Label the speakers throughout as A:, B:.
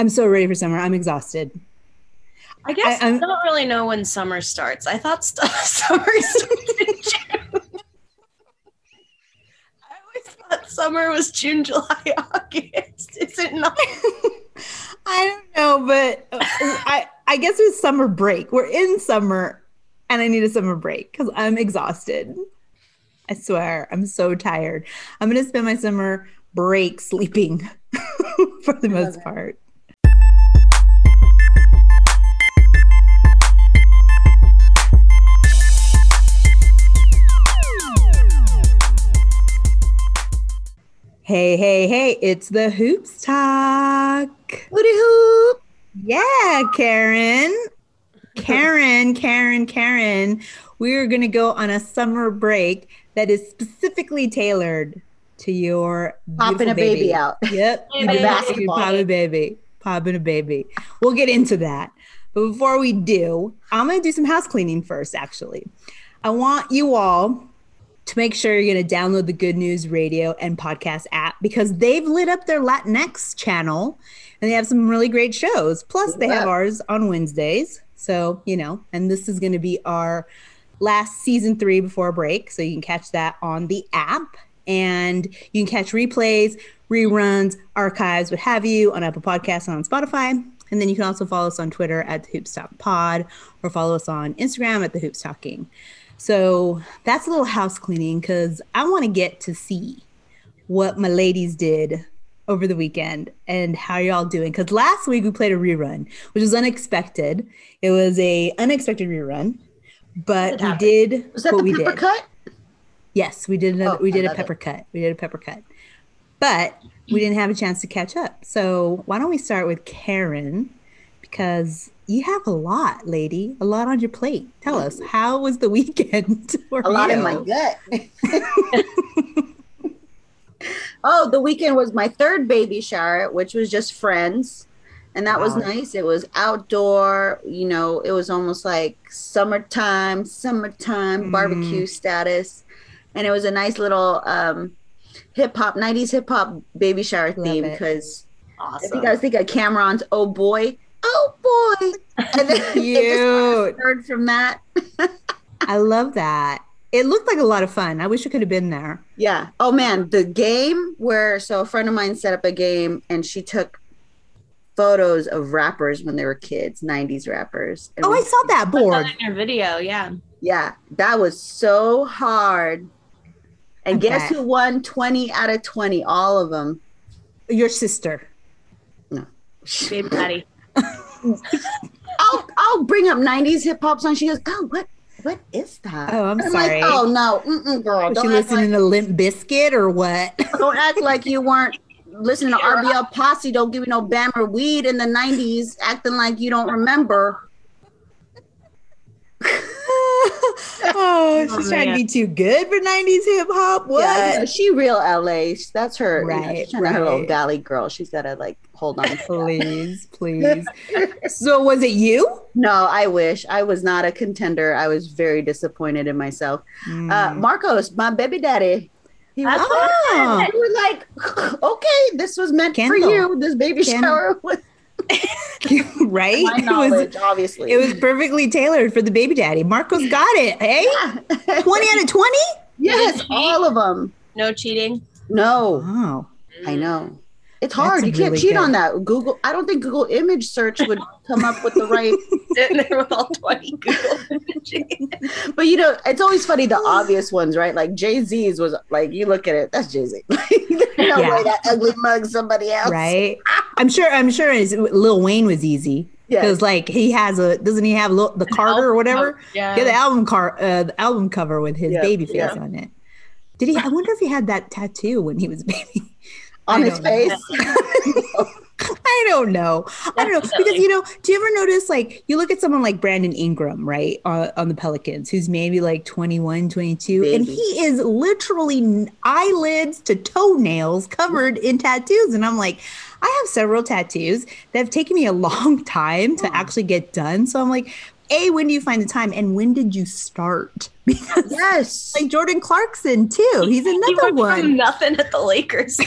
A: I'm so ready for summer. I'm exhausted.
B: I guess I, I, don't really know when summer starts. I thought st- summer started in June. I always thought summer was June, July, August. Is it not?
A: I don't know, but I I guess it's summer break. We're in summer, and I need a summer break because I'm exhausted. I swear, I'm so tired. I'm gonna spend my summer break sleeping for the most part. Hey, hey, hey, it's the Hoops Talk.
C: Hooty hoop.
A: Yeah, Karen. Karen, Karen, Karen. We're going to go on a summer break that is specifically tailored to your
C: popping a baby. baby out.
A: Yep. basketball. Popping a baby. Popping a baby. We'll get into that. But before we do, I'm going to do some house cleaning first, actually. I want you all to make sure you're going to download the Good News Radio and podcast app because they've lit up their Latinx channel and they have some really great shows. Plus, they have ours on Wednesdays. So, you know, and this is going to be our last season three before a break. So you can catch that on the app and you can catch replays, reruns, archives, what have you on Apple Podcasts and on Spotify. And then you can also follow us on Twitter at the Hoops Talk Pod or follow us on Instagram at the Hoops Talking. So that's a little house cleaning because I want to get to see what my ladies did over the weekend and how y'all doing. Because last week we played a rerun, which was unexpected. It was a unexpected rerun, but we did
C: was that
A: what
C: the
A: we
C: pepper
A: did.
C: cut?
A: Yes, we did. Another,
C: Oh,
A: we did a pepper
C: it.
A: cut. We did a pepper cut, but we didn't have a chance to catch up. So why don't we start with Karen? Because you have a lot, lady, a lot on your plate. Tell us how was the weekend? for
C: A lot in my gut. oh, the weekend was my third baby shower, which was just friends. And that was nice. It was outdoor, you know, it was almost like summertime, summertime
A: Mm.
C: barbecue status. And it was a nice little um hip hop, 90s hip hop baby shower
A: Love
C: theme
A: it.
C: because I
B: Awesome.
C: think I was thinking of Cam'ron's Oh Boy, Oh Boy. And then it just
A: Cute.
C: heard from that.
A: I love that. It looked like a lot of fun. I wish I could have been there.
C: Yeah. Oh man, the game where so a friend of mine set up a game and she took photos of rappers when they were kids, 90s rappers. And
A: Oh,
C: we-
A: I saw that
B: Put
A: board.
B: that in your video, yeah.
C: yeah, that was so hard. And
A: I
C: guess who won 20 out of 20? All of them.
A: Your sister. No.
B: Baby daddy.
C: I'll I'll bring up 90s hip hop song. She goes, "Oh, what what is that?"
A: Oh, I'm
C: I'm
A: sorry.
C: like, "Oh no, mm-mm, girl,
A: Was she
C: don't act,
A: listening
C: like,
A: to Limp Bizkit or what?
C: don't act like you weren't listening to RBL Posse. Don't give me no Bammer weed in the 90s, acting like you don't remember."
A: oh, she's
B: Oh,
A: trying to be too good for 90s hip hop. What?
C: Yeah, she real LA. That's her. Right,
A: Right,
C: she's trying to her little
A: right.
C: valley girl. She's got to like hold on.
A: Please, please. so was it you?
C: no, I wish I was not a contender. I was very disappointed in myself. Uh,
A: Mm.
C: Marcos, my baby daddy. He was,
A: Oh.
C: we were like, okay, this was meant for you. This baby
A: Kyndall.
C: shower was
A: right?
C: my
A: It was
C: obviously.
A: it was perfectly tailored for the baby daddy. Marcos got it. Hey? 20 out of 20?
C: yes, all of them.
B: No cheating.
C: No,
A: Wow.
C: I know. It's
A: That's
C: hard. You can't
A: really
C: cheat
A: good.
C: on that. Google. I don't think Google image search would come up with the right
B: Sitting there with all 20 Google images.
C: But you know, it's always funny the obvious ones, right? Like Jay Z's was like, you look at it, that's Jay Z. no
A: Yeah.
C: way that ugly mug somebody else.
A: Right? I'm sure I'm sure his, Lil Wayne was easy.
C: Yeah.
A: Because like he has a doesn't he have the Carter or whatever?
B: Yeah.
A: Yeah, the album car uh, the album cover with his
C: Yeah,
A: baby face on it. Did he I wonder if he had that tattoo when he was baby.
C: On
A: I
C: his face.
A: I don't know. I don't know because you know. Do you ever notice like you look at someone like Brandon Ingram, right, uh, on the Pelicans, who's maybe like 21, 22, and he is literally eyelids to toenails covered in tattoos, and I'm like, I have several tattoos that have taken me a long time to actually get done. So I'm like, a, when do you find the time, and when did you start? Because
C: yes.
A: like Jordan Clarkson too, he's
B: He
A: another one.
B: nothing at the Lakers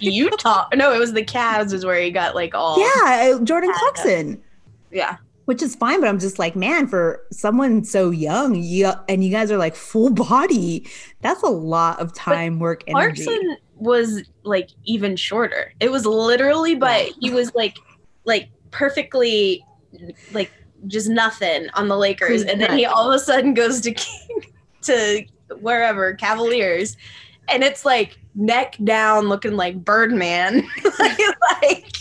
B: Utah. No, it was the Cavs is where he got like all.
A: Yeah, uh, Jordan Clarkson.
B: Yeah.
A: Which is fine, but I'm just like, man, for someone so young, you, and you guys are like full body, that's a lot of time, but work, energy.
B: Clarkson was like even shorter. It was literally, but he was like, like perfectly, like just nothing on the Lakers, and then he all of a sudden goes to to wherever Cavaliers, and it's like neck down, looking like Birdman, like.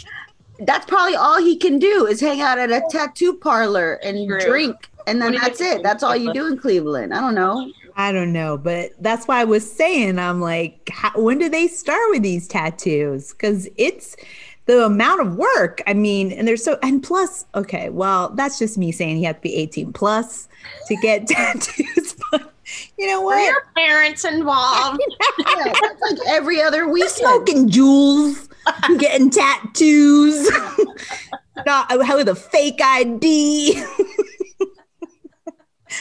C: That's probably all he can do is hang out at a tattoo parlor and True. drink, and then that's it. That's all you do in Cleveland. I don't know.
A: I don't know, but that's why I was saying, I'm like, how, when do they start with these tattoos? Because it's the amount of work. I mean, and there's so, and plus, okay, well, that's just me saying you have to be 18 plus to get tattoos. You know what? Are
B: your parents involved?
C: yeah, that's like every other week.
A: Smoking jewels, getting tattoos, not oh, with a fake ID.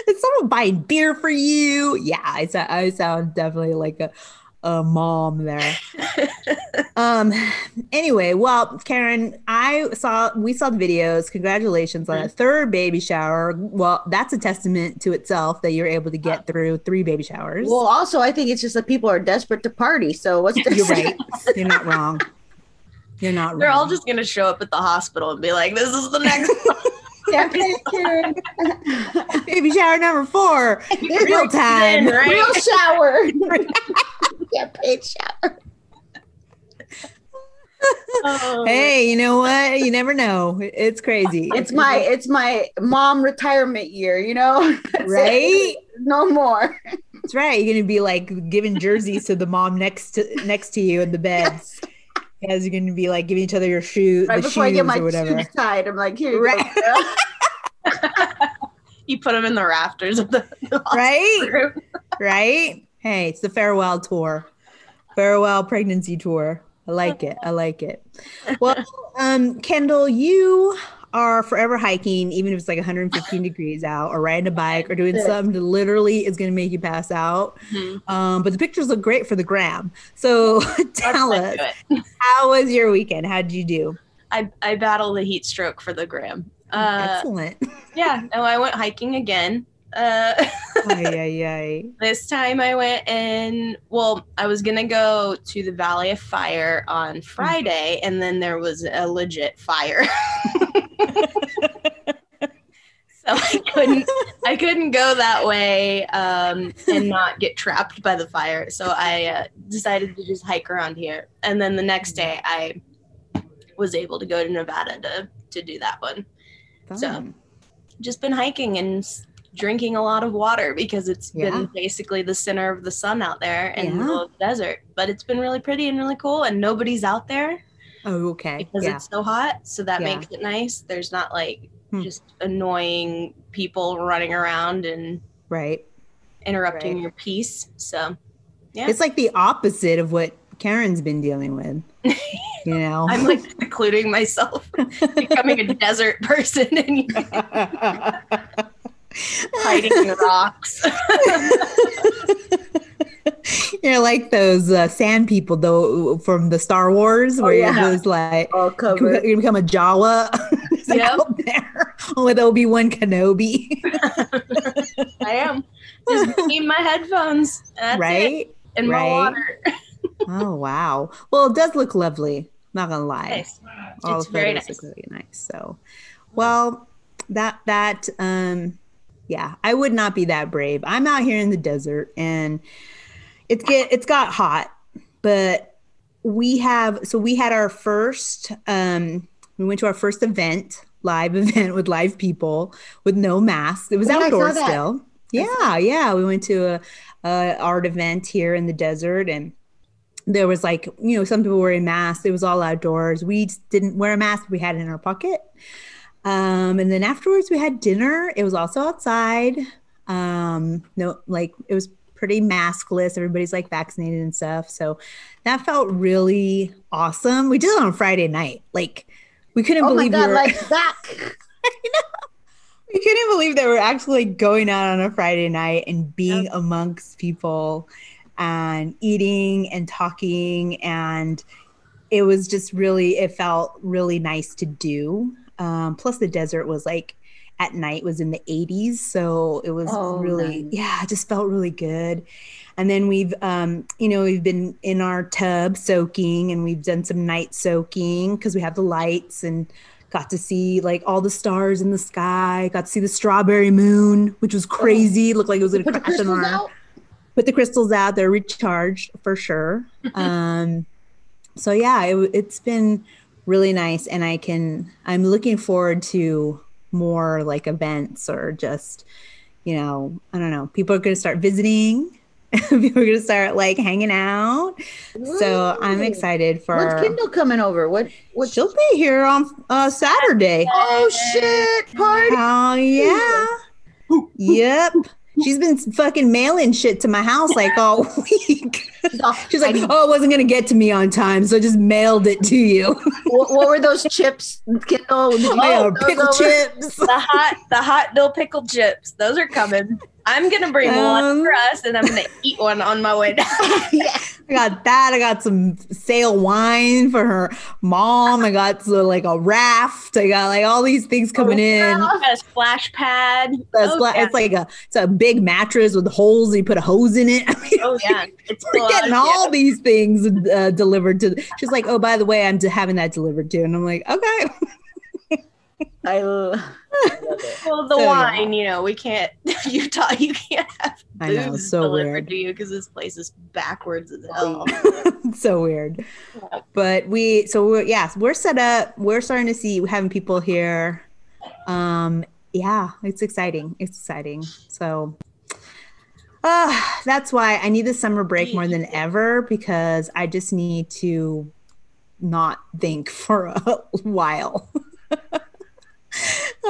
A: Is someone buying beer for you? Yeah, I I sound definitely like a a mom there. um anyway, well, Karen, I saw we saw the videos. Congratulations on a third baby shower. Well, that's a testament to itself that you're able to get through three baby showers.
C: Well, also I think it's just that people are desperate to party. So what's
A: You're right. You're not wrong. You're not
B: They're
A: wrong.
B: all just gonna show up at the hospital and be like, this is the next
A: Baby shower number four. Real time.
C: Right? Real shower. Get paid shower.
A: Oh. Hey, you know what? You never know. It's crazy.
C: It's my it's my mom retirement year, you know?
A: right? It.
C: No more.
A: That's right. You're gonna be like giving jerseys to the mom next to next to you in the bed. Yes. As you're gonna be like giving each other your shoes, right before I get my shoes
C: tied. I'm like, here you right. go.
B: you put them in the rafters of the, the
A: right, right. Hey, it's the farewell tour, farewell pregnancy tour. I like it. I like it. Well, um, Kyndall, you are forever hiking, even if it's like 115 degrees out, or riding a bike, or doing something that literally is going to make you pass out. Mm-hmm. Um, but the pictures look great for the gram. So tell us, how was your weekend? How did you do?
B: I, I battled the heat stroke for the gram.
A: Uh, Excellent.
B: yeah. No, I went hiking again. Uh,
A: ay, ay, ay.
B: This time I went in. Well, I was gonna go to the Valley of Fire on mm-hmm. Friday, and then there was a legit fire. so I couldn't. I couldn't go that way um, and not get trapped by the fire. So I uh, decided to just hike around here, and then the next day I was able to go to Nevada to to do that one. Fun. So just been hiking and drinking a lot of water because it's yeah. been basically the center of the sun out there in yeah. the middle of the desert. But it's been really pretty and really cool, and nobody's out there.
A: Oh, okay.
B: Because yeah. it's so hot, so that makes it nice. There's not like hmm. just annoying people running around and
A: right
B: interrupting right. your peace. So, yeah,
A: it's like the opposite of what Karen's been dealing with. You know,
B: I'm like including myself, becoming a desert person, and hiding in the rocks.
A: You're like those uh, sand people though from the Star Wars, oh, where oh, yeah. it was like
C: All covered.
A: you become a Jawa. yep. there with Obi Wan Kenobi.
B: I am just need my headphones. right. It. And right? my water.
A: oh wow! Well, it does look lovely. Not gonna lie.
B: Nice. All it's very nice.
A: look really nice. So, well, that that um yeah, I would not be that brave. I'm out here in the desert and it's get it's got hot, but we have so we had our first um we went to our first event, live event with live people with no masks. It was oh, outdoors still. Yeah, yeah. We went to a, a art event here in the desert and there was like, you know, some people wearing masks. It was all outdoors. We didn't wear a mask. We had it in our pocket. Um, and then afterwards we had dinner. It was also outside. Um, no, like it was pretty maskless. Everybody's like vaccinated and stuff. So that felt really awesome. We did it on Friday night. Like we couldn't oh believe
C: my God,
A: we were
C: like that.
A: We couldn't believe that we're actually going out on a Friday night and being yep. amongst people and eating and talking and it was just really it felt really nice to do. Um, plus the desert was like at night was in the 80s, so it was
C: Oh,
A: really
C: nice.
A: yeah, it just felt really good. And then we've um, you know we've been in our tub soaking, and we've done some night soaking because we have the lights and got to see like all the stars in the sky. Got to see the strawberry moon, which was crazy. It looked like it was
C: Put the
A: crash on
C: crystals
A: our
C: out.
A: put the crystals out they're recharged for sure um so yeah it, it's been really nice and i can i'm looking forward to more like events or just you know i don't know people are going to start visiting people are going to start like hanging out so i'm excited for
C: When's Kyndall coming over? What? What?
A: she'll be here on uh saturday
C: Oh shit! Party.
A: Oh yeah. Yep. She's been fucking mailing shit to my house like all week. She's like, oh, it wasn't gonna get to me on time, so I just mailed it to you.
C: what, what were those chips, Kyndall? Did you
A: My
C: get
A: uh,
C: those
A: pickle chips.
B: The hot, the hot dill pickle chips. Those are coming. I'm gonna bring one
A: Um,
B: for us, and I'm gonna eat one on my way down.
A: I got that. I got some sale wine for her mom. I got so, like a raft. I got like all these things coming in.
B: Got a splash pad.
A: It's,
B: oh,
A: like-
B: yeah.
A: it's like a it's a big mattress with holes. You put a hose in it. I mean,
B: oh yeah, it's
A: we're
B: full
A: getting
B: on,
A: all
B: yeah.
A: these things uh, delivered to. She's like, oh, by the way, I'm having that delivered too, and I'm like, okay.
C: I l-
B: Well, the
A: So, yeah.
B: wine, you know, we can't. Utah, you can't have
A: I know, so
B: delivered
A: weird.
B: to you because this place is backwards as hell.
A: So weird. But we, so we're, yeah, we're set up. We're starting to see having people here. Um, yeah, it's exciting. It's exciting. So, uh, that's why I need the summer break more than ever because I just need to not think for a while.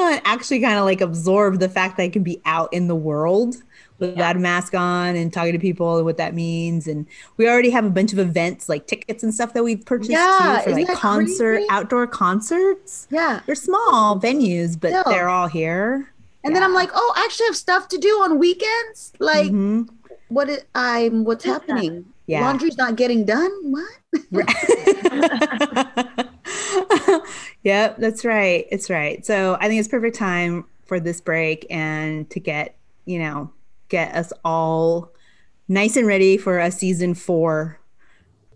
A: Uh, actually kind of like absorb the fact that I can be out in the world without a mask on and talking to people and what that means. And we already have a bunch of events like tickets and stuff that we've purchased
C: Yeah,
A: too for like concert,
C: crazy?
A: outdoor concerts.
C: yeah.
A: They're small venues, but
C: No.
A: they're all here.
C: And then I'm like, oh, I actually have stuff to do on weekends. Like,
A: Mhm.
C: what? Is, I'm. What's happening?
A: Yeah.
C: Laundry's not getting done. What?
A: yep, that's right. It's right. So I think it's perfect time for this break and to get, you know, get us all nice and ready for a season four.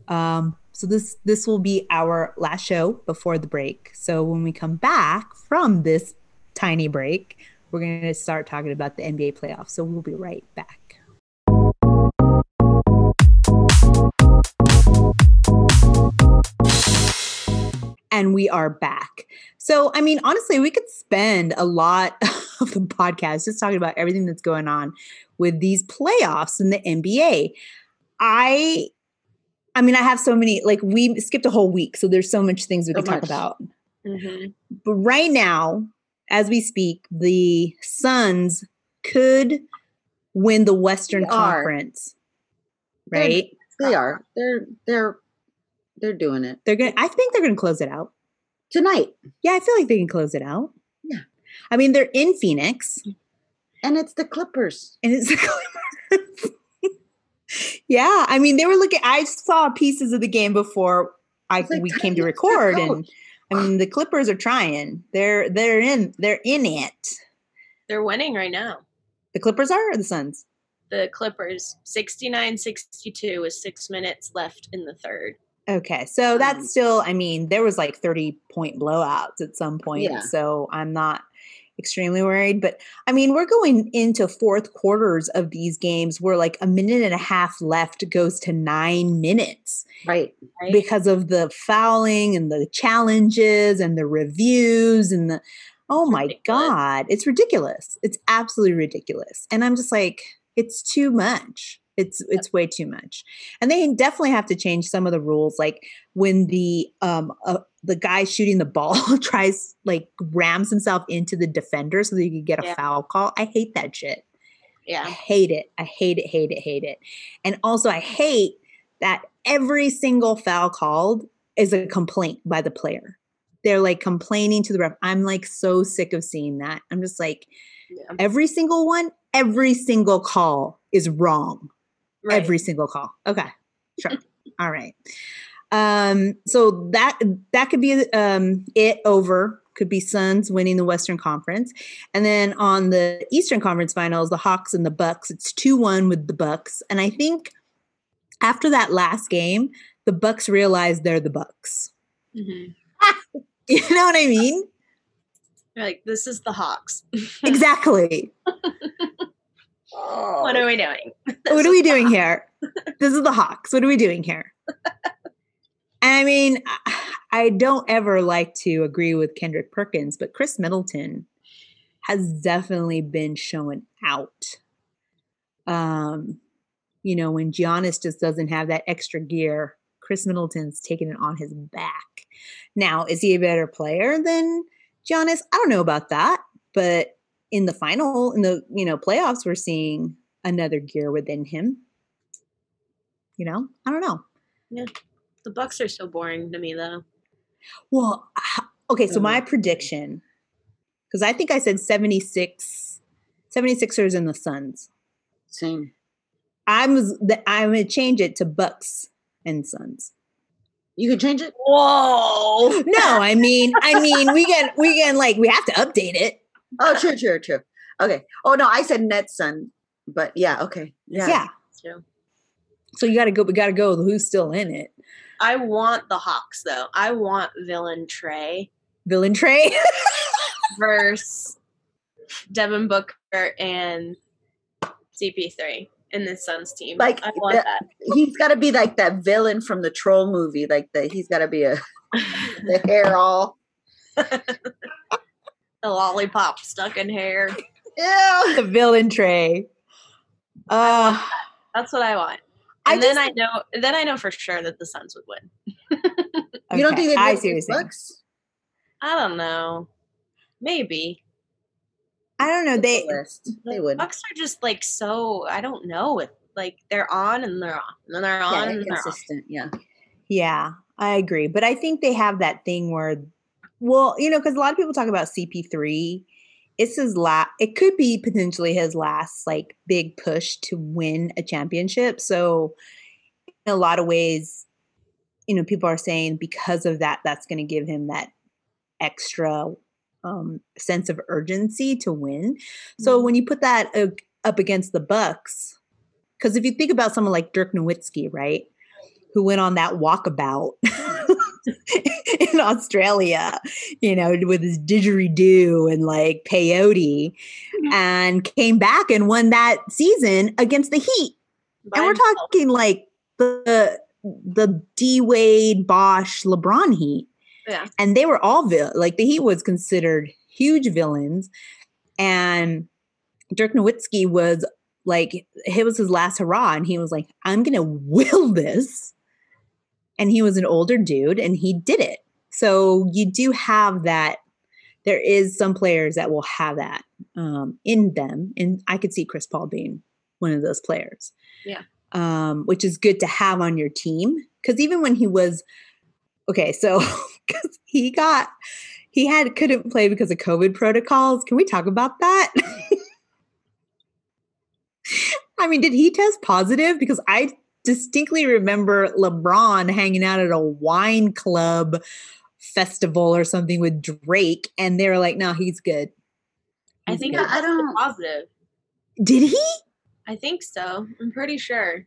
A: Um, so this this will be our last show before the break. So when we come back from this tiny break, we're going to start talking about the NBA playoffs. So we'll be right back. And we are back. So, I mean, honestly, we could spend a lot of the podcast just talking about everything that's going on with these playoffs in the NBA. I I mean, I have so many like we skipped a whole week, so there's so much things we
C: So
A: could talk about.
B: Mhm.
A: But right now, as we speak, the Suns could win the Western
C: They.
A: Conference.
C: They're-
A: Right?
C: They are. They're. They're. They're doing it
A: They're gonna I think they're gonna close it out.
C: tonight,
A: Yeah, I feel like they can close it out.
C: Yeah.
A: I mean, they're in Phoenix.
C: and it's the Clippers.
A: and it's the Clippers. yeah, I mean, they were looking. I saw pieces of the game before I
C: like,
A: we came to record, and. I mean, the Clippers are trying. They're they're in they're in it.
B: They're winning right now.
A: The Clippers are or the Suns.
B: The Clippers 69-62 with six minutes left in the third.
A: Okay, so
C: Um,
A: that's still. I mean, there was like thirty point blowouts at some point,
C: Yeah.
A: so I'm not extremely worried. But I mean, we're going into fourth quarters of these games where like a minute and a half left goes to nine minutes.
C: Right.
B: Right?
A: because of the fouling and the challenges and the reviews and the oh my
B: ridiculous.
A: god it's ridiculous it's absolutely ridiculous and i'm just like it's too much it's it's way too much and they definitely have to change some of the rules like when the um uh, the guy shooting the ball tries like rams himself into the defender so that you can get a
B: Yeah.
A: foul call i hate that shit
B: Yeah.
A: I hate it. I hate it, hate it, hate it. And also, I hate that every single foul called is a complaint by the player. They're like complaining to the ref. I'm like so sick of seeing that. I'm just like,
B: yeah.
A: every single one, every single call is wrong.
B: Right.
A: Every single call. Okay, sure. All right. Um, so that that could be um, it over. Could be Suns winning the Western Conference, and then on the Eastern Conference Finals, the Hawks and the Bucks. It's two one with the Bucks, and I think after that last game, the Bucks realized they're the Bucks.
B: Mhm.
A: You know what I mean?
B: You're like, this is the Hawks.
A: exactly.
B: What are we doing?
A: what are we doing here? This is the Hawks. What are we doing here? I mean, I- I don't ever like to agree with Kendrick Perkins, but Khris Middleton has definitely been showing out. Um, you know, when Giannis just doesn't have that extra gear, Khris Middleton's taking it on his back. Now, is he a better player than Giannis? I don't know about that, but in the final, in the you know playoffs, we're seeing another gear within him. You know, I don't know.
B: Yeah, The Bucks are so boring to me, though.
A: Well, okay, so my prediction, because I think I said 76, 76ers and the Suns.
C: Same.
A: I'm the, I'm gonna change it to Bucks and Suns.
C: You can change it.
B: Whoa!
A: No, I mean, I mean, we can we can like we have to update it.
C: Oh, true, true, true. Okay. Oh no, I said Nets son, but yeah, okay.
A: Yeah.
C: Yeah.
B: True.
A: So you got to go. We got to go. Who's still in it?
B: I want the Hawks, though. I want Villain Trae
A: Villain Trae.
B: versus Devin Booker and CP3 in the Suns team.
C: Like,
B: I want
C: the- He's got to be like that villain from the troll movie. Like the he's got to be a the hair all.
B: the lollipop stuck in hair.
C: Ew.
A: the villain Trae. Uh,
B: That's what I want.
A: I
B: And then
A: just-
B: I know then I know for sure that the Suns would win.
C: You don't think they
A: I
C: beat
A: see what you're
C: the
A: saying.
C: Bucks?
B: I don't know. Maybe.
A: I don't know. They
C: West. They would.
B: Bucks are just like so I don't know. It like they're on and they're off. And then they're on
C: Yeah,
B: and then they're off.
C: consistent. Yeah.
A: Yeah, I agree. But I think they have that thing where, well, you know, because a lot of people talk about CP3. It's his last, it could be potentially his last like big push to win a championship. So, in a lot of ways, you know, people are saying because of that, that's going to give him that extra um, sense of urgency to win. So, when you put that uh, up against the Bucks, because if you think about someone like Dirk Nowitzki, right? who went on that walkabout in Australia, you know, with his didgeridoo and like peyote,
B: Mhm.
A: and came back and won that season against the Heat.
B: By
A: and we're
B: himself.
A: talking like the the D Wade, Bosh, LeBron Heat,
B: Yeah.
A: and they were all vil- like the Heat was considered huge villains, and Dirk Nowitzki was like it was his last hurrah, and he was like, "I'm gonna will this," and he was an older dude, and he did it. So you do have that. There is some players that will have that um, in them, and I could see Chris Paul being one of those players.
B: Yeah.
A: um, which is good to have on your team because even when he was okay, so because he got he had couldn't play because of COVID protocols. Can we talk about that? I mean, did he test positive? Because I distinctly remember LeBron hanging out at a wine club festival or something with Drake, and they were like, "No, he's good."
B: I think
A: good.
B: I
C: I don't-
B: don't positive.
A: Did he?
B: I think so. I'm pretty sure.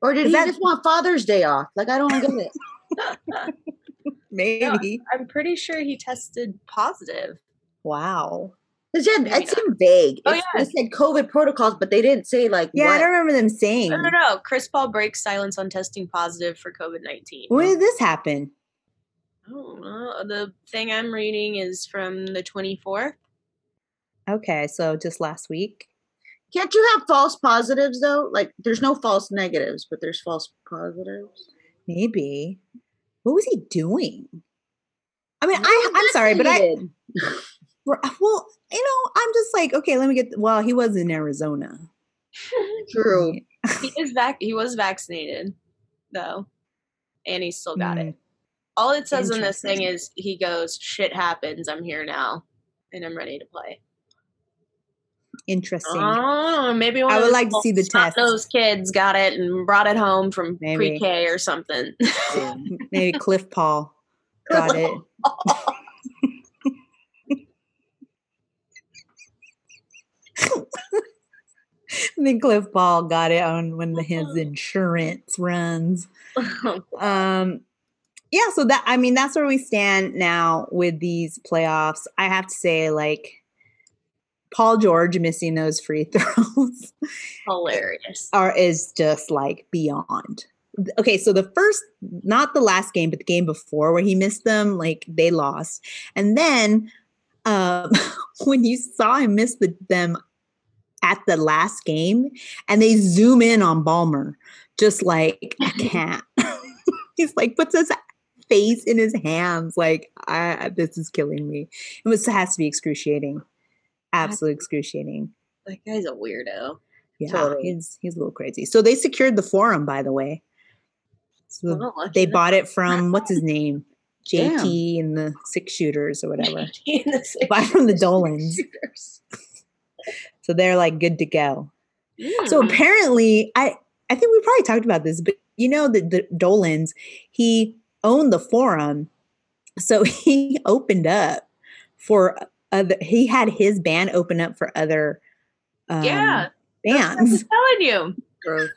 C: Or did
A: Is
C: he
A: that-
C: just want Father's Day off? Like I don't get it.
A: Maybe.
B: I'm pretty sure he tested positive.
A: Wow.
C: 'Cause, yeah,
B: Maybe
C: it seemed vague.
B: Oh,
C: It's-
B: yeah.
C: They said COVID protocols, but they didn't say like
A: Yeah, I don't remember them saying.
B: No, no, no. Chris Paul breaks silence on testing positive for COVID 19.
A: When did this happen?
B: Oh. The thing I'm reading is from the 24th.
A: Okay, so just last week.
C: Can't you have false positives though? Like there's no false negatives, but there's false positives.
A: Maybe. What was he doing? I mean, I, I'm sorry, but I,
C: Vaccinated.
A: well, you know, I'm just like, okay, let me get, well, he was in Arizona.
C: True.
B: he is vac- He was vaccinated, though, and he still got
A: Mm.
B: it. All it says in this thing is he goes, "Shit happens. I'm here now, and I'm ready to play."
A: Interesting.
B: Oh, maybe one
A: I would like to see the
B: little
A: test.
B: Those kids got it and brought it home from
A: Maybe.
B: pre-K or something.
A: Maybe Cliff Paul got it. I think Cliff Paul got it on when the, his insurance runs. Um, yeah, so that I mean that's where we stand now with these playoffs. I have to say, like Paul George missing those free throws
B: Hilarious.
A: are is just like beyond. Okay, so the first, not the last game, but the game before where he missed them, like they lost, and then um, when you saw him miss the, them at the last game, and they zoom in on Ballmer, just like I can't. He's like puts his face in his hands, like I this is killing me. It was has to be excruciating, absolutely excruciating.
B: That guy's a weirdo.
A: Yeah,
C: Totally.
A: he's he's a little crazy. So they secured the forum, by the way. So they
B: them.
A: bought it from what's his name,
C: Damn.
A: JT and the Six Shooters or whatever.
B: In the six
A: Buy from the Dolans.
B: Shooters.
A: So they're like good to go. So
B: Mm.
A: apparently, I I think we probably talked about this, but you know the, the Dolans, he owned the forum, so he opened up for other. He had his band open up for other. Um,
B: yeah, that's what I
A: bands.
B: was telling you.
C: Gross.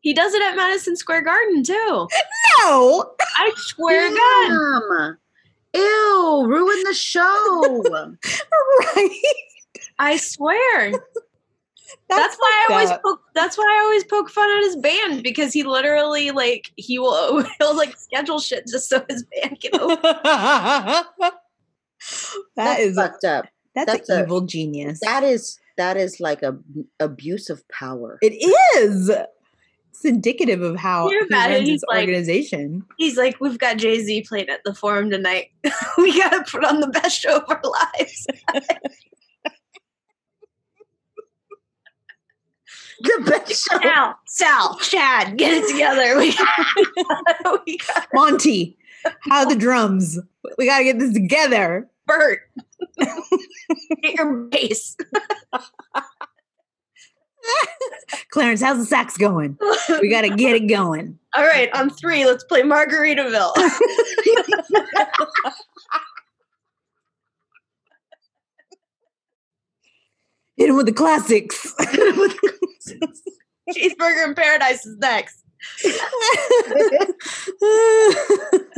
B: He does it at Madison Square Garden too.
A: No,
B: I swear to God.
C: Damn. Ew, ruin the show.
A: right?
B: I swear. That's, why I always
A: up.
B: poke, that's why I always poke fun at his band because he literally like he will he'll like schedule shit just so his band can open.
A: that
C: That's
A: is
C: fucked up.
A: that's,
C: that's
A: an
C: a-
A: evil genius.
C: That is that is like a abuse of power.
A: it is. It's indicative of how
B: Hear
A: he
B: about it,
A: runs
B: he's
A: his
B: like-
A: organization.
B: He's like, We've got Jay Z playing at the forum tonight. we gotta put on the best show of our lives.
C: The best show.
B: Sal, Sal, Chad, get it together. We got, we got
A: Monty, how the drums? We got to get this together.
B: Bert. get your bass.
A: Clarence, how's the sax going? We got to get it going.
B: All right, on three, let's play Margaritaville.
A: Hit him with the classics.
B: Cheeseburger in Paradise is next.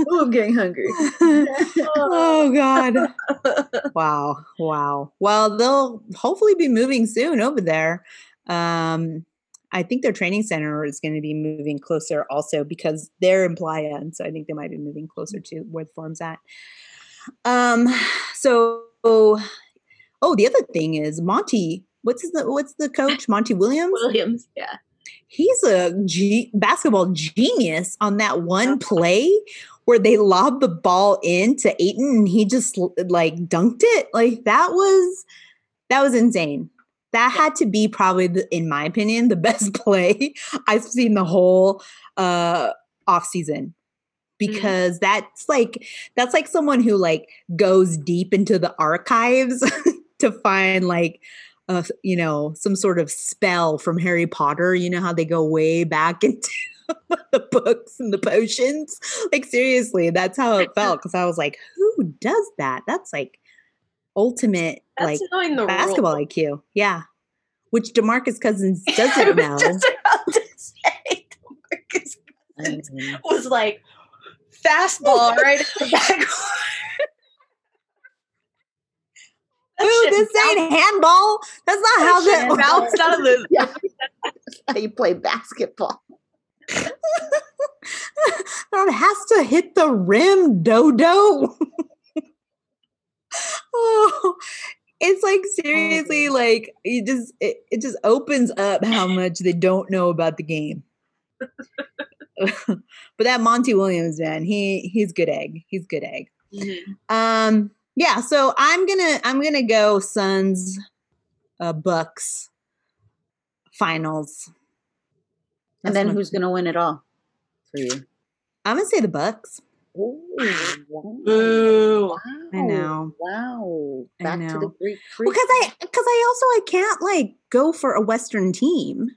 C: Oh, I'm getting hungry.
A: oh God. Wow. Wow. Well, they'll hopefully be moving soon over there. Um, I think their training center is going to be moving closer also because they're in Playa. And so I think they might be moving closer to where the Forum's at. Um, so oh, the other thing is Monty. What's his, what's the coach? Monty Williams?
B: Williams, yeah.
A: he's a basketball genius on that one play where they lobbed the ball into Ayton and he just like dunked it. Like that was that was insane. That had to be probably, the, in my opinion, the best play I've seen the whole uh off season because that's like that's like someone who like goes deep into the archives to find like uh, you know, some sort of spell from Harry Potter. You know how they go way back into the books and the potions. Like seriously, that's how it felt. Because I was like, who does that? That's like ultimate
B: That's
A: like basketball
B: rule.
A: IQ. Yeah, which Demarcus Cousins doesn't know.
B: just about to say, Marcus was like fastball right at the back. That shit
A: this ain't handball. That's not how that.
B: bounced out of the
C: Yeah. How you play basketball.
A: it has to hit the rim, Dodo. oh, it's like seriously, like you just it, it just opens up how much they don't know about the game. but that Monty Williams man, he he's good egg. He's good egg. Um, yeah. So I'm gonna I'm gonna go Suns, uh, Bucks, finals.
C: And then who's gonna win it all for you?
A: I'm gonna say the Bucks.
C: Ooh, wow.
B: Boo.
A: I know.
C: Wow. go back to the. Greek freak.
A: because I because I also I can't like go for a Western team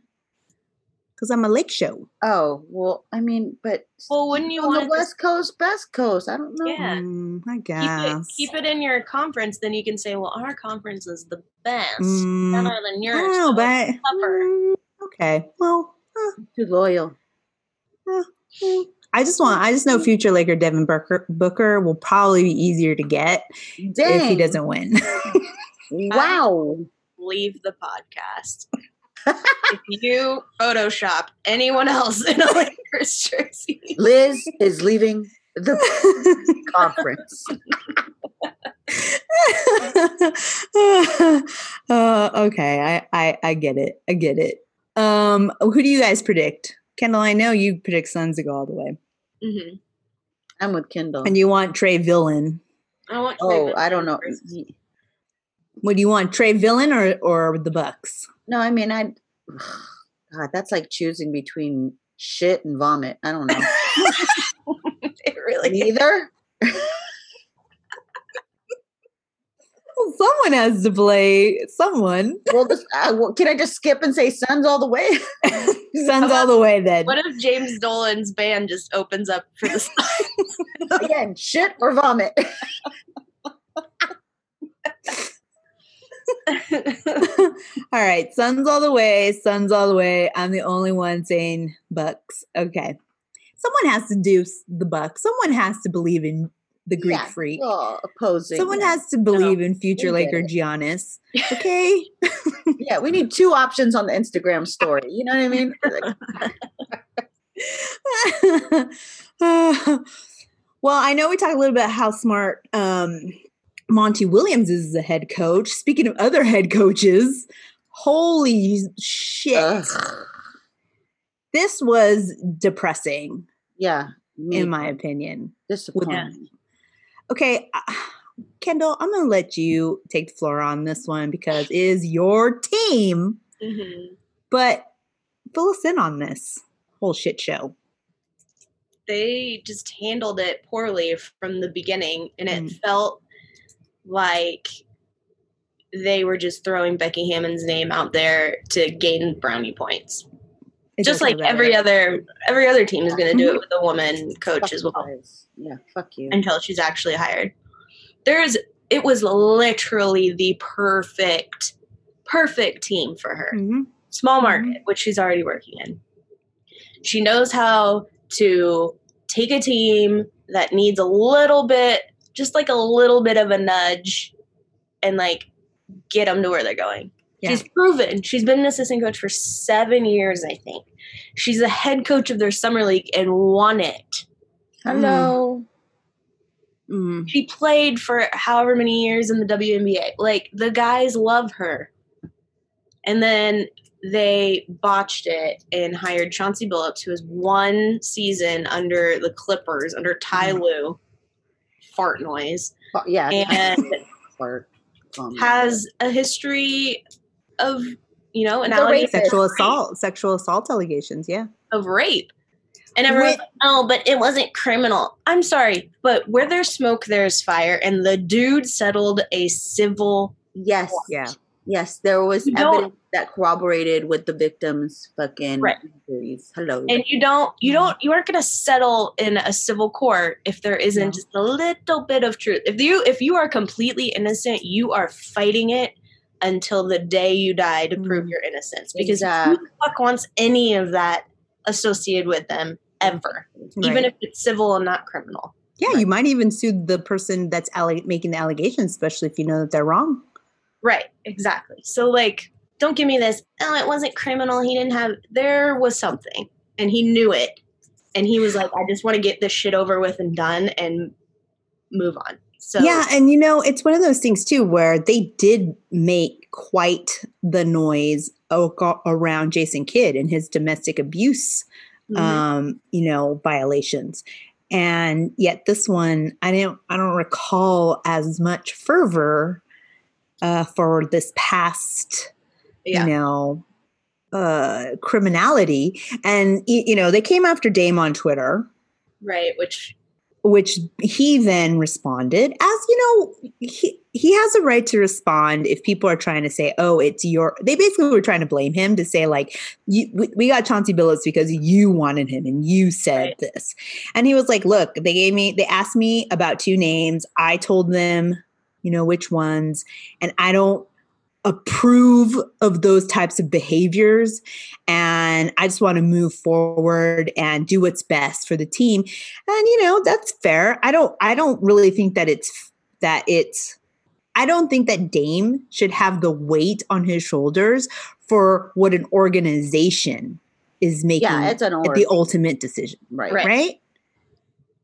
A: because I'm a lake show.
C: oh well, I mean, but
B: Well, wouldn't you
C: on
B: want
C: the
B: it to
C: West Coast, West Coast? I don't know.
B: Yeah.
A: Mm, I
B: keep
A: guess.
B: it, keep it in your conference? Then you can say, well, our conference is the best,
A: Mm,
B: better than yours.
A: don't
B: so
A: but mm, okay. Well, huh,
C: Too loyal.
A: mm. I just want. I just know future Laker Devin Booker Booker will probably be easier to get
C: Dang.
A: if he doesn't win.
C: Wow.
B: leave the podcast. If you Photoshop anyone else in a Lakers jersey,
C: Liz is leaving the conference.
A: uh, okay, I, I I get it. I get it. Um, who do you guys predict? Kyndall, I know you predict Suns to go all the way,
B: hmm
C: I'm with Kyndall.
A: and you want Trae Villain.
B: I want.
C: Oh,
B: Cleveland
C: I don't know.
B: versus-
A: What do you want, Trae Villain or or the Bucks?
C: No, I mean, I. God, that's like choosing between shit and vomit. I don't know.
B: It really.
C: Neither.
A: Well, someone has to play. Someone.
C: Well, this, uh, well, can I just skip and say Suns all the way?
A: Suns all the way then.
B: What if James Dolan's band just opens up for the Suns?
C: Again, shit or vomit.
A: all right, Suns all the way. Suns all the way. I'm the only one saying Bucks. Okay. Someone has to do the Bucks. Someone has to believe in the Greek
C: Yeah,
A: freak.
C: Oh, opposing.
A: Someone
C: yeah.
A: has to believe in future Laker. Giannis. Okay.
C: Yeah, we need two options on the Instagram story. You know what I mean? Like,
A: well, I know we talked a little bit about how smart um, Monty Williams is the head coach. Speaking of other head coaches, holy shit.
C: ugh.
A: This was depressing,
C: yeah, me
A: in my opinion.
C: disappointing.
A: Okay, uh, Kyndall, I'm going to let you take the floor on this one because it is your team,
B: Mhm.
A: but fill us in on this whole shit show.
B: They just handled it poorly from the beginning, and it
A: Mm.
B: felt like they were just throwing Becky Hammon's name out there to gain brownie points.
A: It
B: just like every
A: right.
B: other every other team is going to
A: Mm-hmm.
B: do it with a woman coach
C: Fuck
B: as well
C: guys. Yeah, fuck you.
B: until she's actually hired. There's it was literally the perfect perfect team for her.
A: Mhm.
B: Small
A: Mhm.
B: market, which she's already working in. She knows how to take a team that needs a little bit just like a little bit of a nudge and like get them to where they're going.
A: Yeah.
B: She's proven. She's been an assistant coach for seven years, I think. She's the head coach of their summer league and won it.
C: Hello.
A: Mm.
B: She played for however many years in the WNBA. Like the guys love her. And then they botched it and hired Chauncey Billups, who has one season under the Clippers, under Ty Lue, fart noise,
C: Fu- Yeah.
B: and
C: fart. Um,
B: has a history of, you know, an allegation.
A: Sexual
B: of rape.
A: assault, sexual assault allegations. Yeah.
B: of rape. And everyone's like, oh, but it wasn't criminal. I'm sorry, but where there's smoke, there's fire. And the dude settled a civil.
C: yes.
A: Yeah.
C: Yes, there was
B: You
C: evidence that corroborated with the victim's fucking
B: Right.
C: injuries. Hello.
B: And you don't, you don't, you aren't going to settle in a civil court if there isn't
A: No.
B: just a little bit of truth. If you, if you are completely innocent, you are fighting it until the day you die to prove
A: Mm.
B: your innocence. Because who the fuck wants any of that associated with them ever, even if it's civil and not criminal.
A: Yeah, you might even sue the person that's alle- making the allegations, especially if you know that they're wrong.
B: Right, exactly. So like don't give me this, oh, it wasn't criminal. He didn't have there was something and he knew it. And he was like, I just want to get this shit over with and done and move on. So
A: yeah, and you know, it's one of those things too where they did make quite the noise around Jason Kidd and his domestic abuse,
B: mhm.
A: um, you know, violations. And yet this one, I don't, I don't recall as much fervor uh, for this past
B: yeah.
A: you know uh criminality and you know they came after Dame on Twitter
B: right, which
A: which he then responded as you know he, he has a right to respond if people are trying to say, "Oh, it's your." They basically were trying to blame him to say, "Like, you, we, we got Chauncey Billups because you wanted him and you said right. this," and he was like, "Look, they gave me, they asked me about two names. I told them, you know, which ones, and I don't." approve of those types of behaviors and i just want to move forward and do what's best for the team and you know that's fair i don't i don't really think that it's that it's I don't think that Dame should have the weight on his shoulders for what an organization is making yeah, it's an org- the ultimate decision.
C: Right.
A: Right.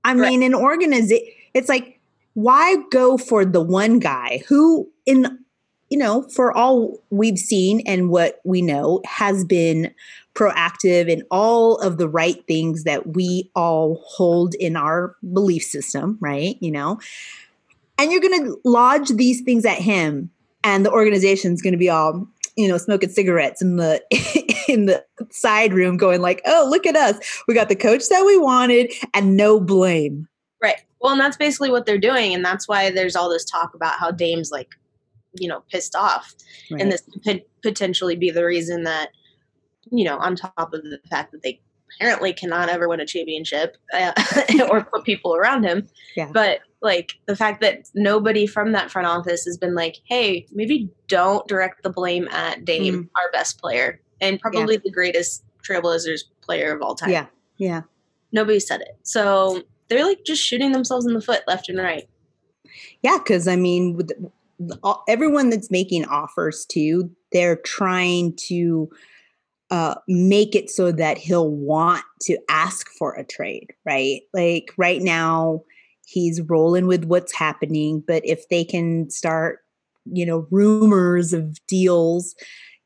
A: I right. mean, an organization, it's like, why go for the one guy who, in, you know, for all we've seen and what we know, has been proactive in all of the right things that we all hold in our belief system, right? You know, and you're going to lodge these things at him and the organization's going to be all you know smoking cigarettes in the in the side room going like oh look at us. We got the coach that we wanted and no blame.
B: Right well and that's basically what they're doing and that's why there's all this talk about how dame's like you know pissed off right. and this could potentially be the reason that you know on top of the fact that they apparently cannot ever win a championship uh, or put people around him yeah. but like the fact that nobody from that front office has been like, hey, maybe don't direct the blame at Dame, mm. our best player, and probably yeah. the greatest Trailblazers player of all time.
A: Yeah. Yeah.
B: Nobody said it. So they're like just shooting themselves in the foot left and right.
A: Yeah. Cause I mean, with all, everyone that's making offers to, they're trying to uh, make it so that he'll want to ask for a trade, right? Like right now, he's rolling with what's happening. But if they can start, you know, rumors of deals,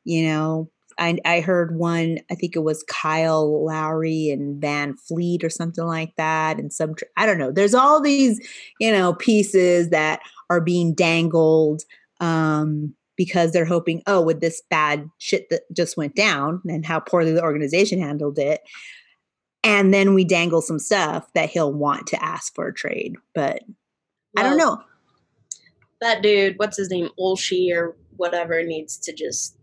A: you know, I, I heard one, I think it was Kyle Lowry and VanVleet or something like that. And some, I don't know. There's all these, you know, pieces that are being dangled um, because they're hoping, oh, with this bad shit that just went down and how poorly the organization handled it, and then we dangle some stuff that he'll want to ask for a trade. But well, I don't know.
B: That dude, what's his name, Olshey or whatever, needs to just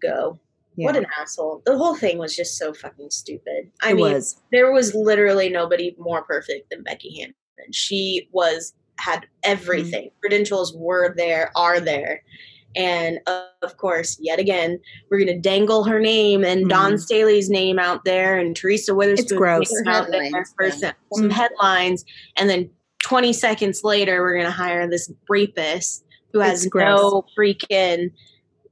B: go. Yeah. What an asshole! The whole thing was just so fucking stupid. I it mean, was. there was literally nobody more perfect than Becky Hammon. She was had everything. Mm-hmm. Credentials were there, are there, and of course, yet again, we're going to dangle her name and mm. Dawn Staley's name out there and Teresa Weatherspoon out there for some, some headlines. And then 20 seconds later, we're going to hire this rapist who has no freaking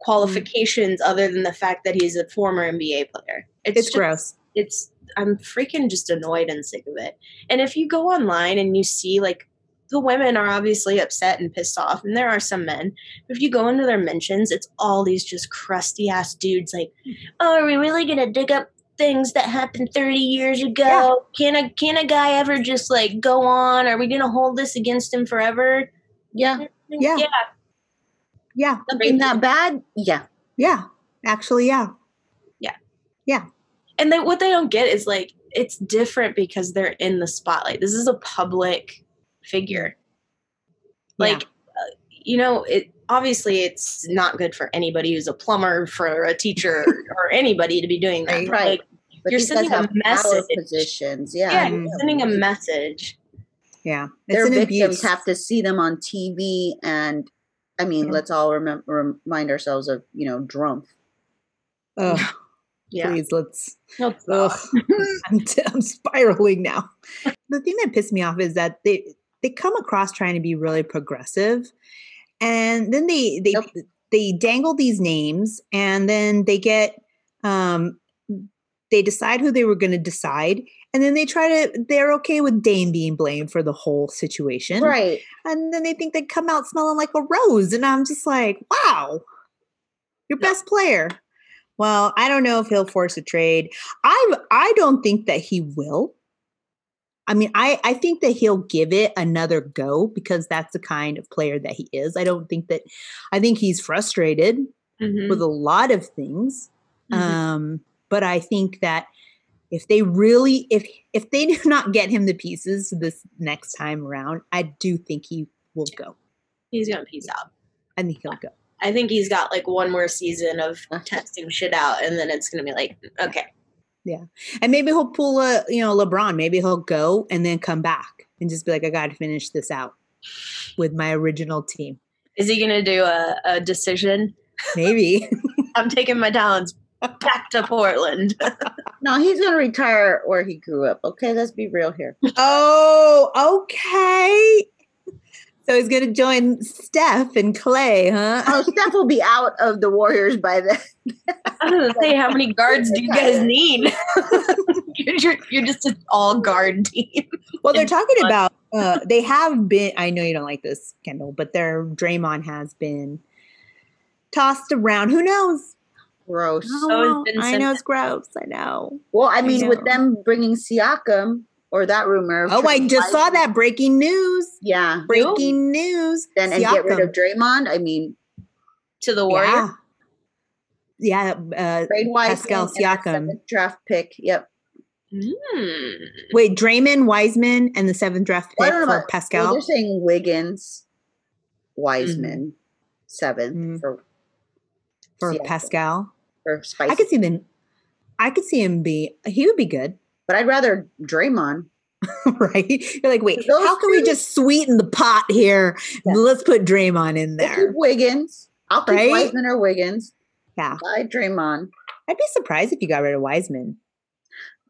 B: qualifications mm. other than the fact that he's a former NBA player.
A: It's, it's just, gross.
B: It's I'm freaking just annoyed and sick of it. And if you go online and you see like the women are obviously upset and pissed off, and there are some men. But if you go into their mentions, it's all these just crusty ass dudes like, oh, are we really gonna dig up things that happened 30 years ago? Yeah. Can a can a guy ever just like go on? Are we gonna hold this against him forever?
C: Yeah.
A: Yeah. Yeah. Yeah.
C: Something that bad? Yeah.
A: Yeah. Actually, yeah.
B: Yeah.
A: Yeah.
B: And then what they don't get is like it's different because they're in the spotlight. This is a public figure. Like, yeah. uh, you know, it obviously it's not good for anybody who's a plumber, for a teacher, or anybody to be doing that.
C: Right.
B: Like,
C: but you're sending a message. Positions, yeah.
B: Yeah, you're sending a message.
A: Yeah,
C: their victims abuse. have to see them on TV, and I mean, yeah. let's all remember remind ourselves of you know Drumpf.
A: Oh, yeah. please let's. ugh, I'm, t- I'm spiraling now. The thing that pissed me off is that they they come across trying to be really progressive and then they they yep. they dangle these names and then they get um they decide who they were going to decide and then they try to they're okay with Dame being blamed for the whole situation
C: right
A: and then they think they come out smelling like a rose and i'm just like wow your best player well i don't know if he'll force a trade i i don't think that he will I mean, I, I think that he'll give it another go because that's the kind of player that he is. I don't think that, I think he's frustrated mm-hmm. with a lot of things. Mm-hmm. Um, but I think that if they really, if, if they do not get him the pieces this next time around, I do think he will go.
B: He's gonna peace out.
A: I think he'll go.
B: I think he's got like one more season of uh-huh. testing shit out, and then it's gonna be like, okay, yeah,
A: And maybe he'll pull a, you know, LeBron. Maybe he'll go and then come back and just be like, I got to finish this out with my original team.
B: is he gonna do a, a decision?
A: Maybe.
B: I'm taking my talents back to Portland.
C: No, he's gonna retire where he grew up. Okay, let's be real here.
A: oh, okay. So he's going to join Steph and Clay, huh?
C: Oh, Steph will be out of the Warriors by then.
B: I was gonna say, how many guards do you guys need? you're, you're, you're just an all guard team.
A: Well, they're talking
B: fun.
A: about uh, they have been. I know you don't like this, Kyndall, but their Draymond has been tossed around. Who knows?
C: Gross.
A: I,
B: So
A: don't
B: it's
A: know. I know it's gross. I know.
C: Well, I mean, with them bringing Siakam or that rumor. of
A: Oh, I
C: trading
A: just saw that breaking news.
C: Yeah.
A: Breaking news.
C: Then and get rid of Draymond. I mean,
B: To the Warriors.
A: Yeah. Yeah. Uh,
C: trade Wiseman
A: Pascal Siakam.
C: draft pick. Yep.
B: Hmm.
A: wait, Draymond, Wiseman, and the seventh draft pick
C: don't
A: for
C: about- Well,
A: Pascal.
C: they're saying Wiggins, Wiseman, seventh
A: Mhm.
C: for
A: for
C: Siakam.
A: Pascal.
C: For Spicy.
A: I could see them. I could see him be. He would be good,
C: but I'd rather Draymond.
A: right? You're like, wait, how can we just sweeten the pot here?
C: Yeah.
A: Let's put Draymond in
C: We'll keep
A: there.
C: Wiggins. I'll keep
A: Right?
C: Wiseman or Wiggins.
A: Yeah,
C: Buy Draymond.
A: I'd be surprised if you got rid of Wiseman.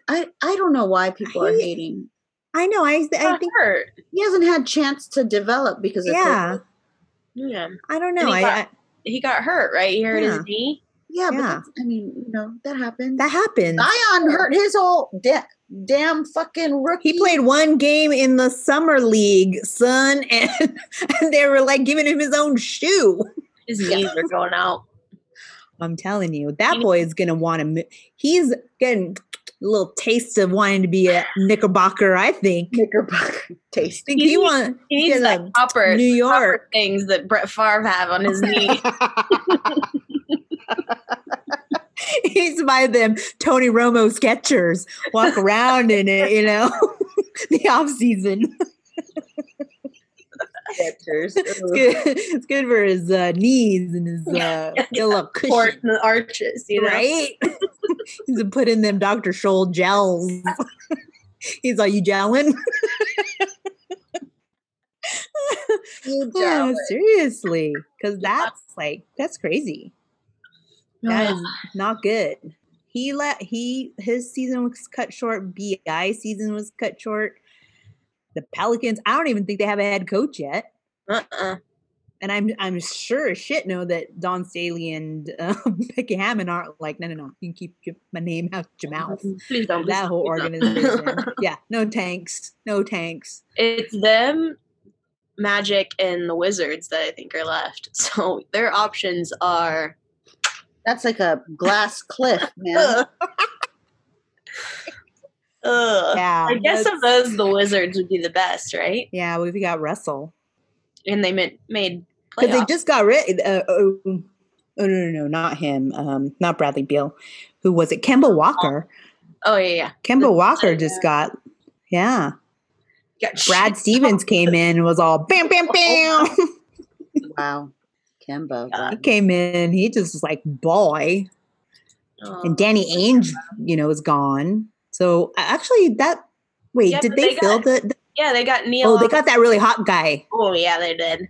C: I, I don't know why people are hating.
A: I know. I I think.
B: hurt.
C: He hasn't had chance to develop because of
A: Yeah,
C: COVID.
B: Yeah.
A: I don't know.
B: He
A: I,
B: got-
A: I
B: He got hurt, right? He hurt
A: Yeah.
B: his knee.
C: Yeah, but
A: Yeah.
C: that's, I mean, you know, that happens.
A: that happened.
C: Zion hurt his whole da- damn fucking rookie.
A: He played one game in the summer league, son, and, and they were like giving him his own shoe.
B: His knees are going out.
A: I'm telling you, that boy is gonna want to. He's getting a little taste of wanting to be a Knickerbocker. I think.
C: Knickerbocker taste.
A: I think he
B: He-
A: want
B: He needs
A: like
B: copper,
A: New
B: copper
A: York.
B: things that Brett Favre have on his knee.
A: He's by them Tony Romo Skechers. Walk around in it, you know. the off season.
C: Skechers.
A: It's good. It's good for his uh, knees and his uh, get a little
B: Or
A: cushion.
B: the arches, you know.
A: right? He's putting them Dr. Scholl gels. He's like, you gelling?
C: You
A: Oh,
C: jealous.
A: seriously. Because that's like, that's crazy. That is not good. He let he his season was cut short. Bi season was cut short. The Pelicans, I don't even think they have a head coach yet.
B: Uh-uh.
A: And I'm I'm sure as shit know that Dawn Staley and uh, Becky Hammon aren't like, no, no, no. You can keep your, my name out your mouth.
B: Please don't.
A: That
B: please
A: whole
B: don't, please don't.
A: organization. yeah, no tanks. No tanks.
B: it's them, Magic, and the Wizards that I think are left. So their options are.
C: That's like a glass cliff, man.
B: Ugh. Ugh.
A: Yeah.
B: I guess of those, the Wizards would be the best, right?
A: Yeah, we've got Russell.
B: And they made made
A: Because they just got rid uh, oh, oh, no, no, no, not him. Um, not Bradley Beal. Who was it? Kemba Walker.
B: oh yeah, yeah.
A: Kemba Walker
B: yeah.
A: just got, yeah.
B: Got
A: Brad
B: shit.
A: Stevens came in and was all bam, bam, bam.
C: wow. Kemba.
B: God.
A: he came in. He just was like, boy.
B: Oh.
A: And Danny Ainge, you know, is gone. So actually, that, wait,
B: Yeah,
A: did they,
B: they
A: fill
B: got-
A: the, the-
B: yeah, they got Neil.
A: oh, they got that really hot guy.
B: Oh yeah, they did.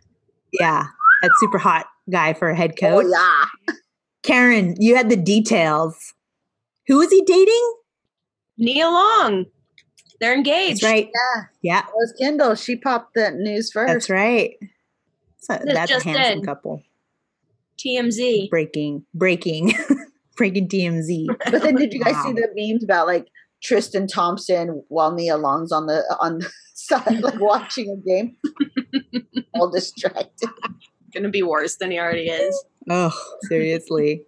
A: Yeah. That super hot guy for a head
C: Oh,
A: coach.
C: yeah.
A: Karen, you had the details. Who is he dating?
B: Nia Long. They're engaged.
A: That's right.
C: Yeah.
A: Yeah,
C: That was Kyndall. She popped that news first.
A: that's right. So
B: This
A: that's a handsome
B: in.
A: couple.
B: TMZ.
A: Breaking, breaking, breaking TMZ.
C: But then did you guys see the memes about like Tristan Thompson while Nia Long's on the on the side like watching a game? All distracted.
B: Gonna be worse than he already is.
A: Oh, seriously.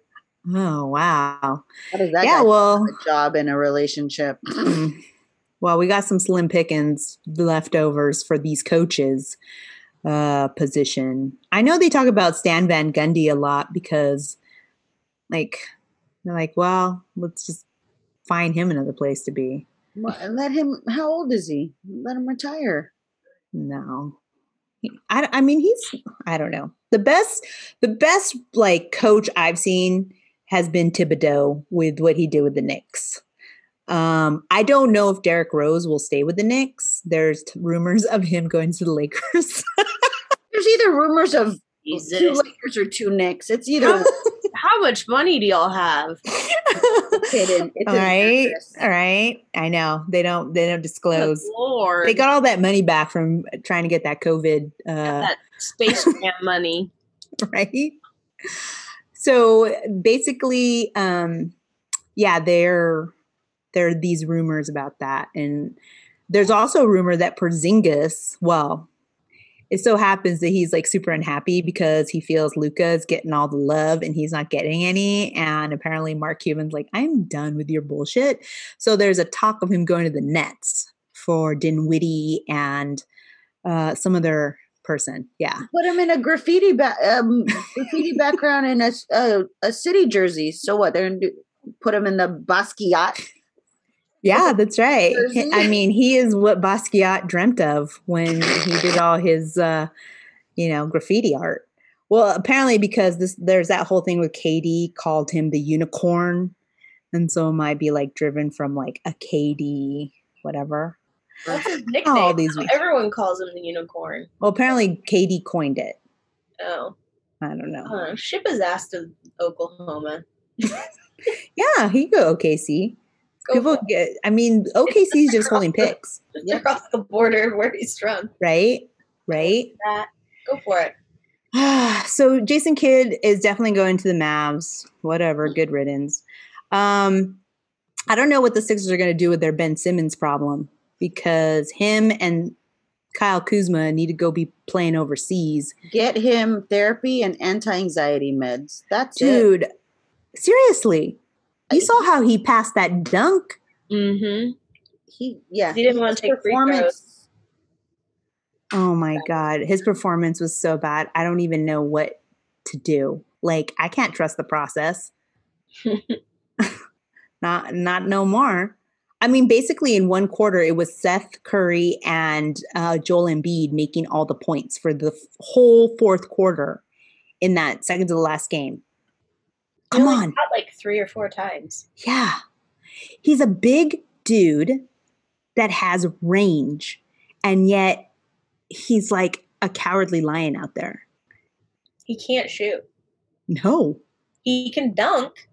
A: Oh, wow.
C: How does that
A: Yeah,
C: guy
A: well,
C: have a job in a relationship?
A: well, we got some slim pickings leftovers for these coaches uh position. I know they talk about Stan Van Gundy a lot because like they're like, well, let's just find him another place to be.
C: Let him. How old is he? Let him retire.
A: No. I, I mean, he's, I don't know. The best, the best like coach I've seen has been Thibodeau with what he did with the Knicks. Um, I don't know if Derrick Rose will stay with the Knicks. There's t- rumors of him going to the Lakers.
C: There's either rumors of
B: Jesus.
C: two Lakers or two Knicks. It's either
B: How much money do y'all have?
C: hidden. It's
A: all right, all right. I know they don't they don't disclose.
B: Good Lord.
A: They got all that money back from trying to get that COVID. Uh,
B: that Space Jam money.
A: right? So basically, um, yeah, there there are these rumors about that, and there's also a rumor that Porzingis, well, it so happens that he's like super unhappy because he feels Luka is getting all the love and he's not getting any. And apparently, Mark Cuban's like, I'm done with your bullshit. So there's a talk of him going to the Nets for Dinwiddie and uh, some other person. Yeah.
C: Put him in a graffiti ba- um, graffiti background in a, a a city jersey. So what? They're gonna do, put him in the Basquiat.
A: Yeah, that's right. I mean, he is what Basquiat dreamt of when he did all his, uh, you know, graffiti art. Well, apparently, because this there's that whole thing with KD called him the unicorn, and so it might be like driven from like a KD, whatever.
B: That's his nickname.
A: All these weeks.
B: Everyone calls him the unicorn.
A: Well, apparently, KD coined it.
B: Oh.
A: I don't know.
B: Uh, ship his ass to Oklahoma.
A: Yeah, he go OKC.
B: Go
A: People get. I mean, OKC is just holding picks,
B: Just across the border where he's from.
A: right? Right.
B: Go for it.
A: so Jason Kidd is definitely going to the Mavs. Whatever, good riddance. Um, I don't know what the Sixers are going to do with their Ben Simmons problem because him and Kyle Kuzma need to go be playing overseas.
C: Get him therapy and anti-anxiety meds. That's it.
A: Dude, seriously, you saw how he passed that dunk?
B: Mm-hmm.
C: He yeah.
B: He didn't wanna
C: his
B: take free
C: performance-
A: Oh my god, his performance was so bad. I don't even know what to do. Like I can't trust the process. not not no more. I mean, basically in one quarter, it was Seth Curry and uh, Joel Embiid making all the points for the f- whole fourth quarter in that second to the last game. Come on,
B: like three or four times.
A: yeah, he's a big dude that has range, and yet he's like a cowardly lion out there.
B: He can't shoot.
A: No,
B: He can dunk,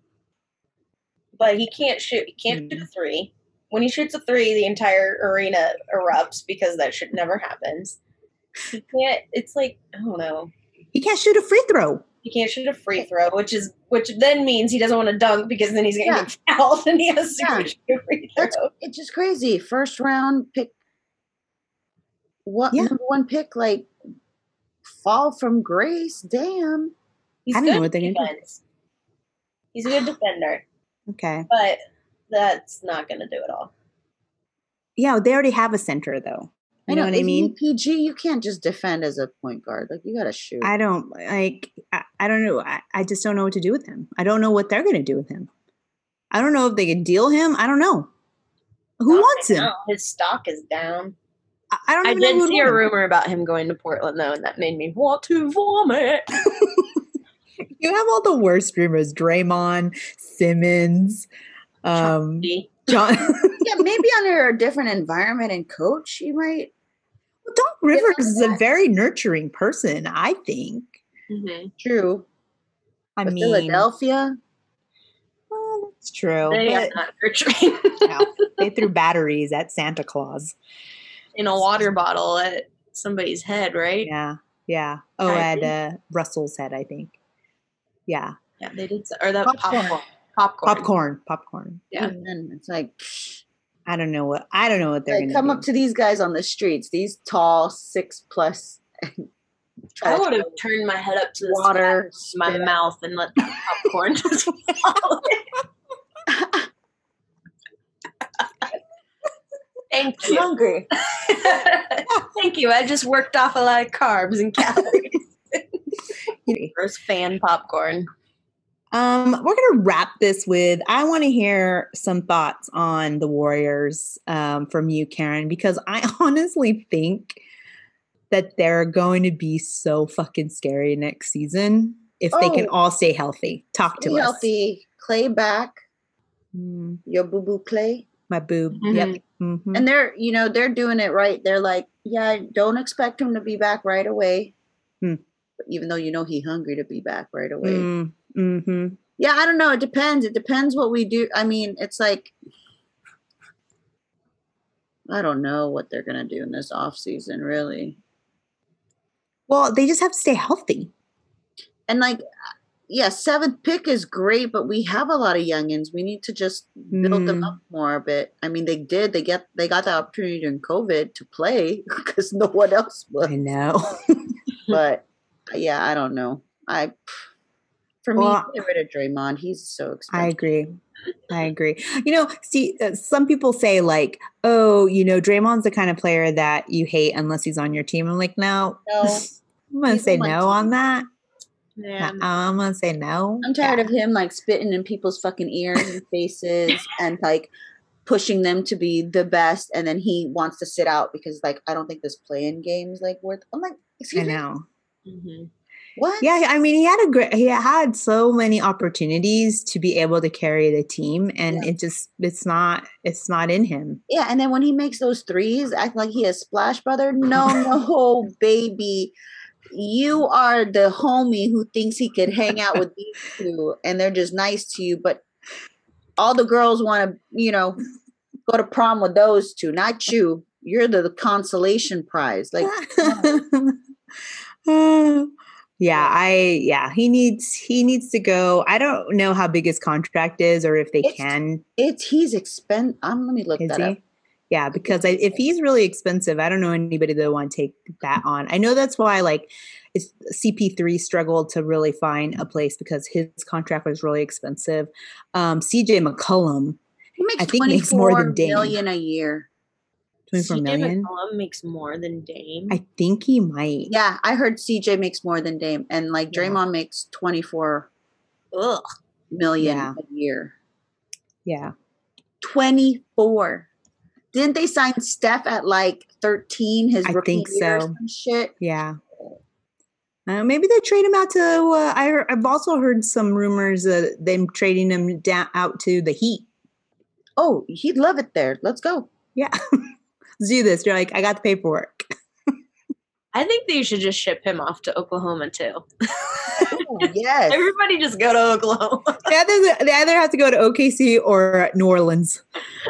B: but he can't shoot. He can't shoot mm. a three. When he shoots a three, the entire arena erupts because that shit never happens. He can't. It's like I don't know.
A: he can't shoot a free throw.
B: He can't shoot a free throw, which is which then means he doesn't want to dunk because then he's gonna
C: Yeah.
B: get fouled and he has to
C: Yeah.
B: shoot a free throw.
C: That's it's just crazy. First round pick. What
A: Yeah.
C: number one pick? Like fall from grace. Damn.
B: He's
A: I don't know what they're gonna do.
B: He's a good defender,
A: Okay.
B: but that's not gonna do it all.
A: Yeah, they already have a center though. You know, what I mean?
C: PG, you can't just defend as a point guard. Like you gotta shoot.
A: I don't like. I, I don't know. I, I just don't know what to do with him. I don't know what they're going to do with him. I don't know if they can deal him. I don't know. Who wants him?
B: His stock is down.
A: I, I don't
B: I
A: even know
B: did
A: who would
B: see a
A: want him.
B: rumor about him going to Portland though, and that made me want to vomit.
A: You have all the worst rumors: Draymond, Simmons, um, John.
C: yeah, maybe under a different environment and coach, you might.
A: Doc Rivers is a very nurturing person. I think.
B: Mhm.
C: True.
A: I
C: But
A: mean,
C: Philadelphia.
A: well, that's true.
B: They are not nurturing
A: you know, they threw batteries at Santa Claus.
B: in a water bottle at somebody's head, right?
A: Yeah, yeah. Oh,
B: I
A: at uh, Russell's head, I think. Yeah,
B: Yeah, they did. s- Or that
C: Popcorn.
B: popcorn. Popcorn.
A: popcorn, popcorn.
B: Yeah.
C: And then it's like, psh,
A: I don't know what I don't know what they're
C: like
A: gonna
C: come
A: do.
C: up to these guys on the streets, these tall six plus. try
B: I would have turned my head up to the
C: water,
B: sky, my
C: spit
B: mouth, and let that popcorn just fall. Thank
C: I'm
B: you.
C: hungry.
B: Thank you. I just worked off a lot of carbs and calories. Gross fan popcorn.
A: Um, we're gonna wrap this with I want to hear some thoughts on the Warriors um, from you, Karen, because I honestly think that they're going to be so fucking scary next season if they can
C: Oh.
A: all stay healthy. Talk to
C: Stay
A: us.
C: healthy. Clay back.
A: Mm,
C: Your boo boo Clay.
A: my boob.
B: Mhm.
A: Yep. Mhm.
C: And they're, you know, they're doing it right. They're like, yeah, don't expect him to be back right away.
A: Hmm.
C: Even though you know he hungry to be back right away.
A: Mm, mhm.
C: Yeah, I don't know. It depends. It depends what we do. I mean, it's like I don't know what they're gonna do in this off season, really.
A: Well, they just have to stay healthy.
C: And like, yeah, seventh pick is great, but we have a lot of youngins. We need to just build them
A: Mm.
C: up more a bit. I mean, they did. They get they got the opportunity during COVID to play because no one else would.
A: I know.
C: But yeah, I don't know. I for me,
A: Well,
C: get rid of Draymond. He's so expensive.
A: I agree. I agree. You know, see, uh, some people say like, "Oh, you know, Draymond's the kind of player that you hate unless he's on your team." I'm like, no,
C: No,
A: I'm gonna
C: he's
A: say no on that.
B: Yeah.
A: I'm gonna say no.
C: I'm tired
A: Yeah.
C: of him like spitting in people's fucking ears and faces and like pushing them to be the best, and then he wants to sit out because like I don't think this playing game's like worth. I'm like,
A: I
C: excuse me,
A: know.
C: What?
A: Yeah, I mean, he had a great. He had so many opportunities to be able to carry the team, and
C: Yeah.
A: it just it's not it's not in him.
C: Yeah, and then when he makes those threes, act like he a splash brother. No, no, baby. You are the homie who thinks he could hang out with these two and they're just nice to you, but all the girls want to, you know, go to prom with those two, not you. You're the, the consolation prize. Like,
A: yeah, I yeah, he needs he needs to go. I don't know how big his contract is or if they
C: It's-
A: can.
C: it's he's expensive. Um, let me look
A: Is
C: that up.
A: Yeah, because I, if he's really expensive, I don't know anybody that want to take that on. I know that's why like it's CP3 struggled to really find a place because his contract was really expensive. Um, CJ McCollum,
C: He makes
A: I think makes more than
C: 24
A: Dame.
C: million a year.
A: 24
B: CJ
A: million.
B: McCollum makes more than Dame.
A: I think he might.
C: Yeah, I heard CJ makes more than Dame, and like
A: Yeah.
C: Draymond makes 24
B: Ugh.
C: million
A: Yeah.
C: a year.
A: Yeah.
C: 24. Didn't they sign Steph at like 13 his
A: I think so.
C: shit?
A: Yeah. Uh, maybe they trade him out to. Uh, I heard, I've also heard some rumors uh, them trading him down out to the Heat.
C: Oh, he'd love it there. Let's go.
A: Yeah, let's do this. You're like, I got the paperwork.
B: I think they should just ship him off to Oklahoma too.
C: Ooh, yes.
B: Everybody just go to Oklahoma.
A: They either, they either have to go to OKC or New Orleans.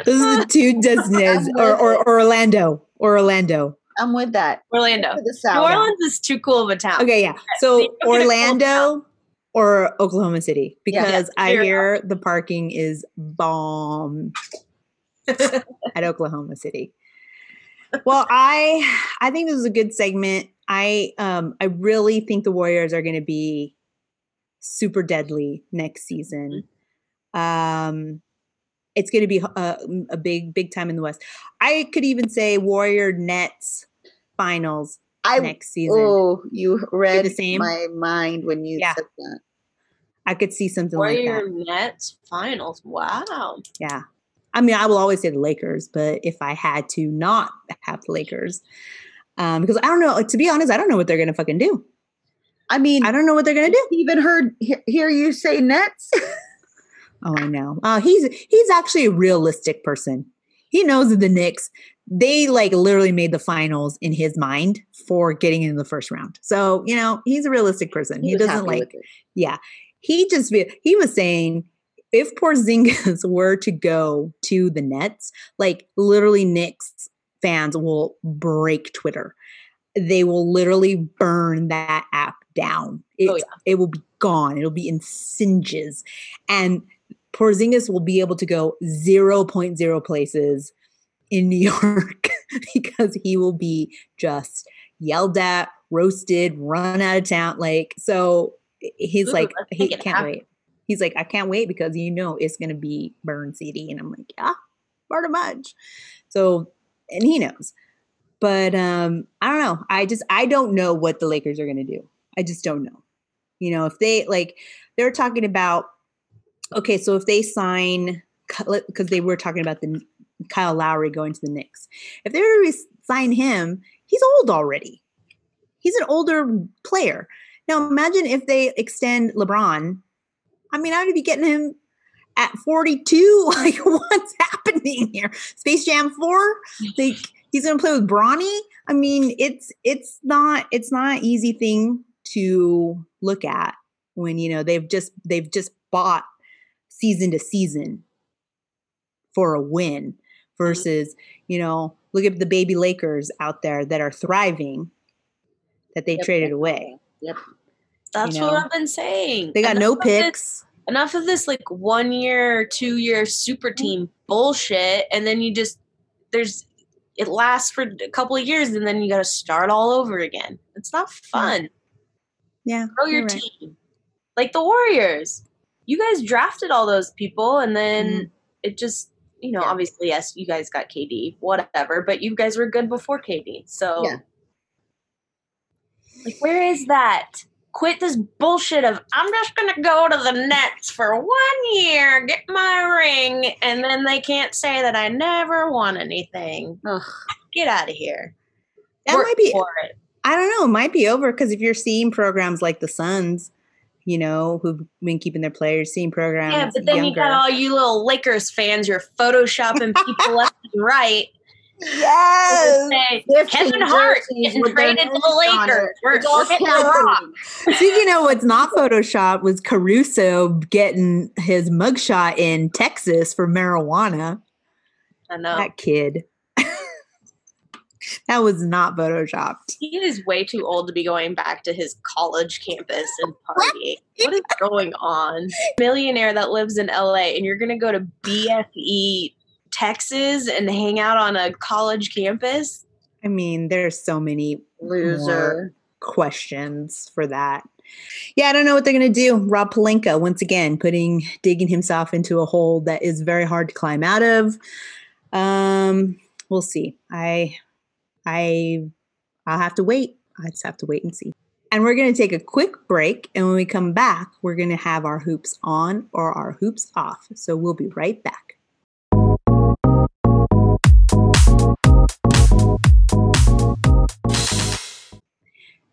A: Those are the two destinations, or, or, or Orlando, or Orlando.
C: I'm with that.
B: Orlando.
C: To
B: New. Orleans is too cool of a town.
A: Okay, yeah. So
B: don't get a cold
A: Orlando or Oklahoma City
C: Yeah.
A: because I
B: Figure it
A: hear the parking is bomb at Oklahoma City. Well, I I think this is a good segment. I um I really think the Warriors are going to be super deadly next season. Um it's going to be a, a big big time in the West. I could even say Warrior Nets finals
C: I
A: next season.
C: oh, you read
A: the same?
C: my mind when you
A: Yeah.
C: said that.
A: I could see something like that.
B: Warrior Nets finals. Wow.
A: Yeah. I mean, I will always say the Lakers, but if I had to not have the Lakers, um, because I don't know, to be honest, I don't know what they're gonna fucking do.
C: I mean,
A: I don't know what they're gonna do.
C: even heard hear you say Nets.
A: Oh, I know. Uh, he's he's actually a realistic person. He knows that the Knicks, they like literally made the finals in his mind for getting in the first round. So you know, he's a realistic person. He,
C: was
A: doesn't like. Yeah. He just he was saying if Porzingis were to go to the Nets, like literally Knicks fans will break Twitter. They will literally burn that app down. It,
B: Oh, yeah.
A: it will be gone. It'll be in singes. And Porzingis will be able to go 0.0 places in New York because he will be just yelled at, roasted, run out of town. Like, so he's
B: Ooh,
A: like, he can't
B: happen.
A: wait. He's like, I can't wait because you know it's gonna be burn CD. And I'm like, yeah, pretty much. So, and he knows. But um, I don't know. I just I don't know what the Lakers are gonna do. I just don't know. You know, if they like they're talking about okay, so if they sign because they were talking about the Kyle Lowry going to the Knicks. If they were to sign him, he's old already. He's an older player. Now imagine if they extend LeBron. I mean, I would be getting him at 42. Like, what's happening here? Space Jam 4? Like he's gonna play with Bronny. I mean, it's it's not it's not an easy thing to look at when you know they've just they've just bought season to season for a win mm-hmm. versus, you know, look at the baby Lakers out there that are thriving that they yep. traded away.
C: Yep.
B: That's you know? what I've been saying.
A: They got enough no picks.
B: Enough of this like one year, two year super mm-hmm. team bullshit. And then you just, there's, it lasts for a couple of years and then you got to start all over again. It's not fun.
A: Yeah.
B: Grow your right. team. Like the Warriors. You guys drafted all those people and then mm-hmm. it just, you know, yeah. obviously, yes, you guys got KD, whatever, but you guys were good before KD. So, yeah. like, where is that? Quit this bullshit of I'm just gonna go to the Nets for one year, get my ring, and then they can't say that I never won anything. Ugh. Get out of here.
A: That Work might be. I don't know. It might be over because if you're seeing programs like the Suns, you know, who've been keeping their players, seeing programs.
B: Yeah, but then younger. you got all you little Lakers fans, you're photoshopping people left and right.
A: Yes.
B: Kevin Hart getting traded to the Lakers. We're, we're hitting the rock.
A: Speaking of what's not Photoshop was Caruso getting his mugshot in Texas for marijuana.
B: I know.
A: That kid. that was not photoshopped.
B: He is way too old to be going back to his college campus and partying. what is going on? Millionaire that lives in LA and you're gonna go to BFE Texas and hang out on a college campus?
A: I mean, there's so many loser questions for that. Yeah, I don't know what they're gonna do. Rob Pelinka once again putting digging himself into a hole that is very hard to climb out of. Um, we'll see. I I I'll have to wait. I just have to wait and see. And we're going to take a quick break. And when we come back, we're going to have our hoops on or our hoops off. So we'll be right back.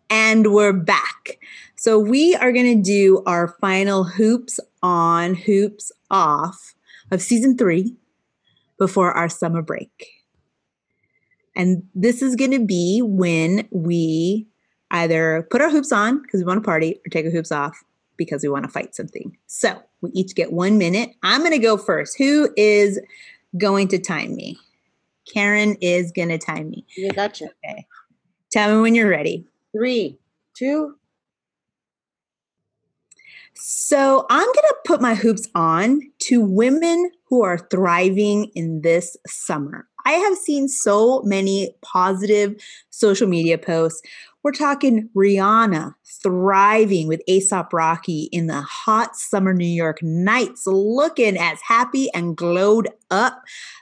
A: And we're back. So we are going to do our final hoops on, hoops off of season three before our summer break. And this is going to be when we either put our hoops on because we want to party or take our hoops off because we want to fight something. So we each get one minute. I'm going to go first. Who is going to time me? Karen is going to time me.
C: You gotcha.
A: Okay. Tell me when you're ready.
C: Three, two.
A: So I'm going to put my hoops on to women who are thriving in this summer. I have seen so many positive social media posts. We're talking Rihanna thriving with ASAP Rocky in the hot summer New York nights, looking as happy and glowed up.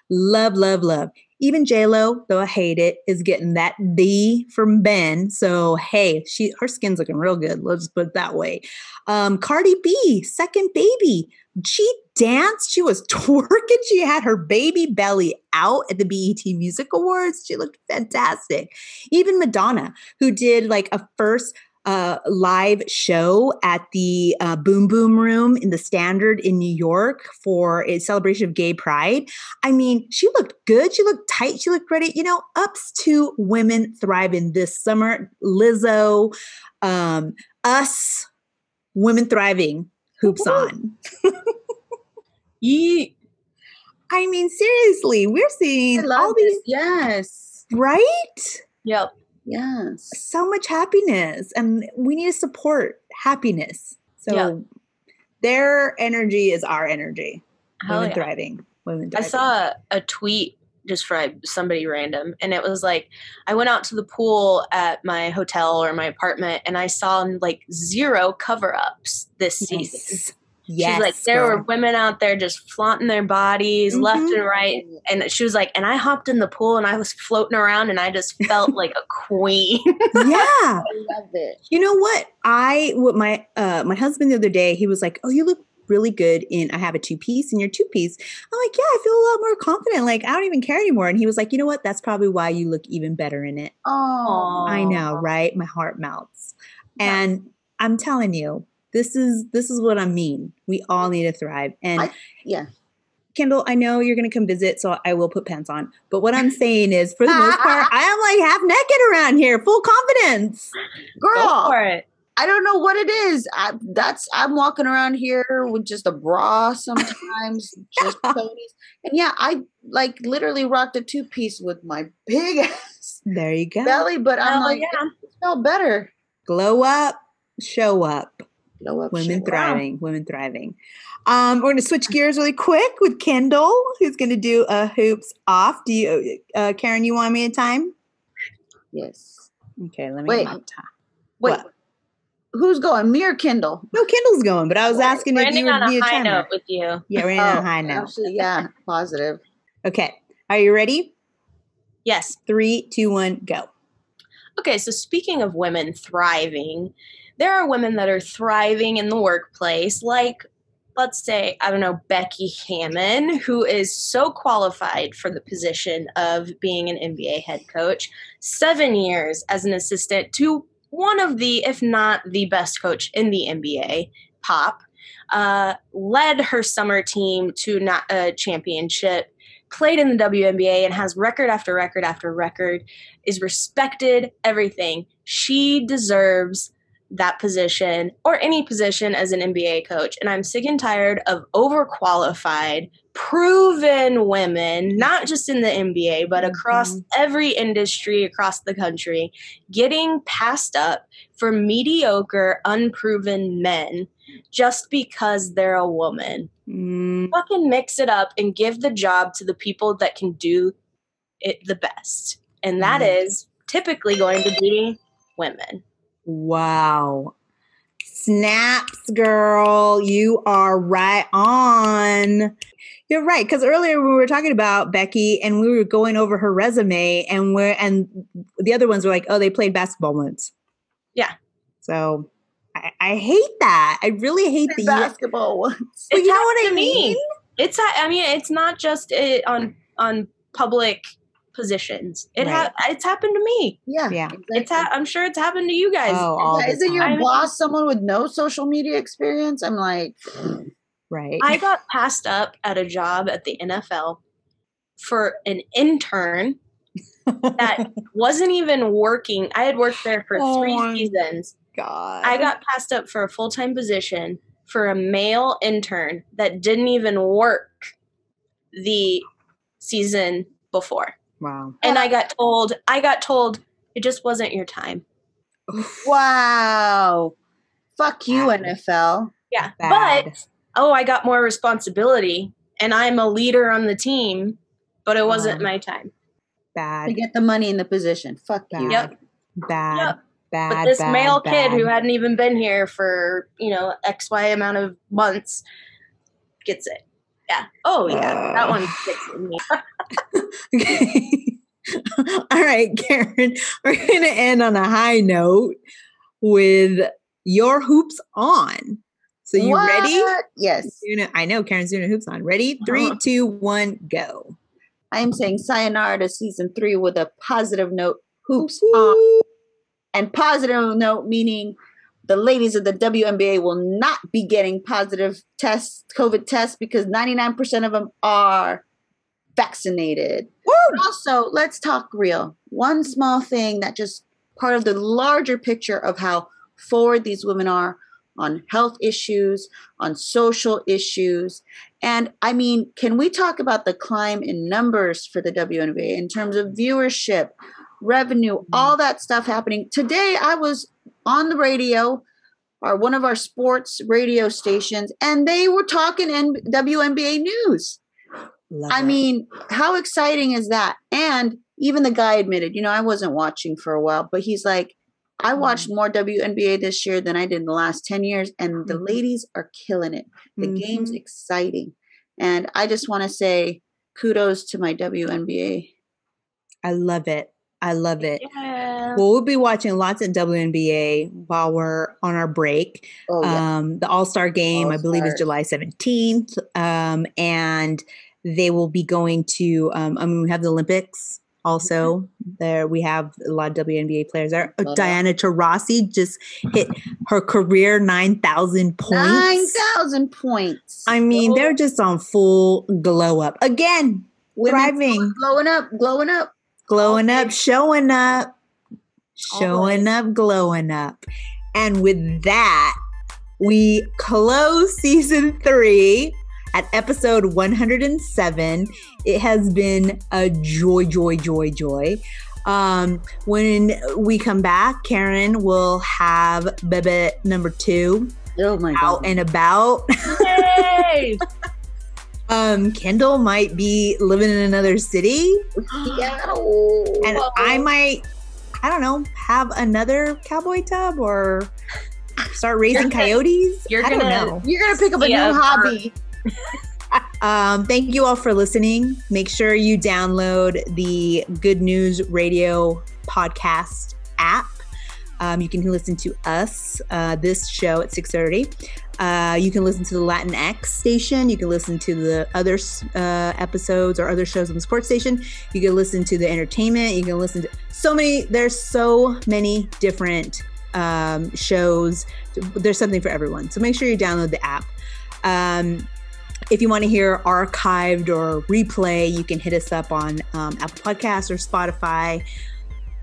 A: Love, love, love. Even J Lo, though I hate it, is getting that D from Ben. So hey, she her skin's looking real good. Let's put it that way. Um, Cardi B, second baby. She danced. She was twerking. She had her baby belly out at the BET Music Awards. She looked fantastic. Even Madonna, who did like a first uh, live show at the uh, Boom Boom Room in the Standard in New York for a celebration of gay pride. I mean, she looked good. She looked tight. She looked ready. You know, ups to women thriving this summer. Lizzo, um, us, women thriving, hoops on.
B: Yeet.
A: I mean, seriously, we're seeing all these. This.
C: Yes.
A: Right?
B: Yep.
C: Yes.
A: So much happiness. And we need to support happiness. So their energy is our energy. Hell Women yeah. thriving. Women thriving.
B: I saw a tweet just for somebody random and it was like i went out to the pool at my hotel or my apartment and i saw like zero cover-ups this yes. season Yes, She's like, there girl. were women out there just flaunting their bodies mm-hmm. left and right. And she was like, and I hopped in the pool and I was floating around and I just felt like a queen.
A: yeah. I love it. You know what? I what my uh my husband the other day, he was like, Oh, you look really good in I have a two piece and your two piece. I'm like, yeah, I feel a lot more confident. Like, I don't even care anymore. And he was like, you know what? That's probably why you look even better in it.
C: Oh,
A: I know, right? My heart melts. And I'm telling you, this is this is what I mean. We all need to thrive. And
C: I- yeah.
A: Kyndall, I know you're going to come visit, so I will put pants on. But what I'm saying is, for the most part, I am like half naked around here, full confidence.
B: Go
C: girl.
B: for it.
C: I don't know what it is. I that's I'm walking around here with just a bra sometimes, just ponies. And yeah, I like literally rocked a two piece with my big ass
A: There you go.
C: belly, but I'm
B: Oh,
C: like,
B: yeah.
C: it felt better.
A: Glow up, show up.
C: Blow up
A: Women
C: shit.
A: thriving, women thriving. Um, we're going to switch gears really quick with Kyndall, who's going to do a hoops off. Do you, uh, Karen? You want me a time?
C: Yes.
A: Okay, let me.
C: Wait.
A: get my.
C: Wait.
A: What?
C: Who's going? Me or kyndall
A: No, Kyndall's going, but I was asking
B: We're
A: if you would
B: on
A: be
B: a
A: a
B: high
A: timer.
B: note with you.
A: Yeah, we're ending on a high
C: Oh,
A: note.
C: Actually, yeah, positive.
A: Okay, are you ready?
B: Yes.
A: Three, two, one, go.
B: Okay, so speaking of women thriving, there are women that are thriving in the workplace, like, let's say, I don't know, Becky Hammon, who is so qualified for the position of being an NBA head coach, seven years as an assistant to one of the, if not the best coach in the NBA, Pop, uh, led her summer team to not a championship, played in the WNBA, and has record after record after record is respected, everything. She deserves that position or any position as an NBA coach. And I'm sick and tired of overqualified, proven women, not just in the NBA, but across
A: Mhm.
B: every industry across the country, getting passed up for mediocre, unproven men just because they're a woman
A: Mm,
B: fucking mix it up and give the job to the people that can do it the best. And that
A: Mhm.
B: is typically going to be women.
A: Wow. Snaps, girl. You are right on. You're right. Because earlier we were talking about Becky and we were going over her resume and we're and the other ones were like, oh, they played basketball once.
B: Yeah.
A: So I, I hate that. I really hate the
C: basketball once.
A: Well,
B: It's
A: you know what I
B: me.
A: mean?
B: It's I mean it's not just it on on public positions. It ha- it's happened to me.
C: Yeah,
A: Yeah.
C: exactly.
B: It's ha- I'm sure it's happened to you guys.
A: Oh, all
C: Yeah,
A: the
C: Isn't your boss someone with no social media experience? I'm like,
A: right.
B: I got passed up at a job at the NFL for an intern that wasn't even working. I had worked there for three
A: Oh,
B: seasons.
A: God.
B: I got passed up for a full time position for a male intern that didn't even work the season before.
A: Wow.
B: And I got told, I got told it just wasn't your time.
C: wow, fuck you,
A: Bad.
C: NFL.
B: Yeah.
A: Bad.
B: But, oh, I got more responsibility and I'm a leader on the team, but it wasn't
A: Oh.
B: my time.
A: Bad.
C: To get the money in the position. Fuck
A: Bad.
C: you.
B: Yep.
A: Bad.
B: Yep.
A: Bad.
B: But this
A: bad,
B: male kid who hadn't even been here for, you know, X, Y amount of months gets it. Yeah. Oh, yeah. that one sticks with me.
A: Okay. All right, Karen, we're going to end on a high note with your hoops on. So you ready?
C: Yes.
A: Doing it- I know Karen's doing her hoops on. Ready? Three,
B: Uh-huh.
A: two, one, go.
C: I am saying sayonara to season three with a positive note. Hoops on. And positive note meaning the ladies of the WNBA will not be getting positive tests, COVID tests, because 99% of them are vaccinated. But also, let's talk real. One small thing that just part of the larger picture of how forward these women are on health issues, on social issues. And I mean, can we talk about the climb in numbers for the WNBA in terms of viewership, revenue, mm-hmm. all that stuff happening? Today, I was on the radio or one of our sports radio stations, and they were talking in WNBA news.
A: Love
C: I
A: it.
C: mean, how exciting is that? And even the guy admitted, you know, I wasn't watching for a while, but he's like, I watched more WNBA this year than I did in the last 10 years, and the
A: Mhm.
C: ladies are killing it. The game's
A: Mhm.
C: exciting. And I just want to say kudos to my WNBA.
A: I love it. I love it.
B: Yeah.
A: Well, we'll be watching lots of WNBA while we're on our break.
C: Oh, yeah.
A: Um, the All Star game, I believe, is July 17th. Um, and they will be going to, um, I mean, we have the Olympics also. There we have a lot of WNBA players there.
C: Love
A: Diana Taurasi just hit her career 9,000 points.
C: 9,000 points.
A: I mean, they're just on full glow up. Again,
C: Women
A: thriving,
C: glowing up, glowing up.
A: Glowing
B: Okay.
A: up, showing up, showing
B: Always.
A: up, glowing up. And with that, we close season three at episode 107. It has been a joy, joy, joy, joy. Um, when we come back, Karen will have Bebe number two
C: Oh my
A: out and about.
B: Yay!
A: Um, Kyndall might be living in another city,
C: Seattle.
A: and I might, I don't know, have another cowboy tub or start raising
B: You're gonna-
A: coyotes.
B: you're
A: I don't
B: gonna-
A: know.
C: You're gonna pick up a new
B: Yeah,
C: hobby.
A: Um, thank you all for listening. Make sure you download the Good News Radio podcast app. Um, you can listen to us, uh, this show at 6.30. Uh, you can listen to the Latin X station. You can listen to the other uh, episodes or other shows on the sports station. You can listen to the entertainment. You can listen to so many, there's so many different um, shows. There's something for everyone. So make sure you download the app. Um, if you want to hear archived or replay, you can hit us up on um, Apple Podcasts or Spotify.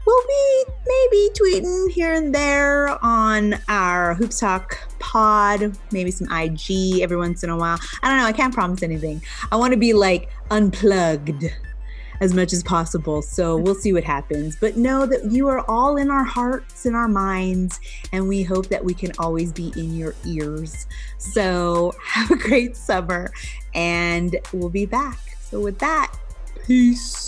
A: We'll be maybe tweeting here and there on our Hoops Talk pod, maybe some IG every once in a while. I don't know. I can't promise anything. I want to be like unplugged as much as possible. So we'll see what happens. But know that you are all in our hearts and our minds, and we hope that we can always be in your ears. So have a great summer, and we'll be back. So with that, peace.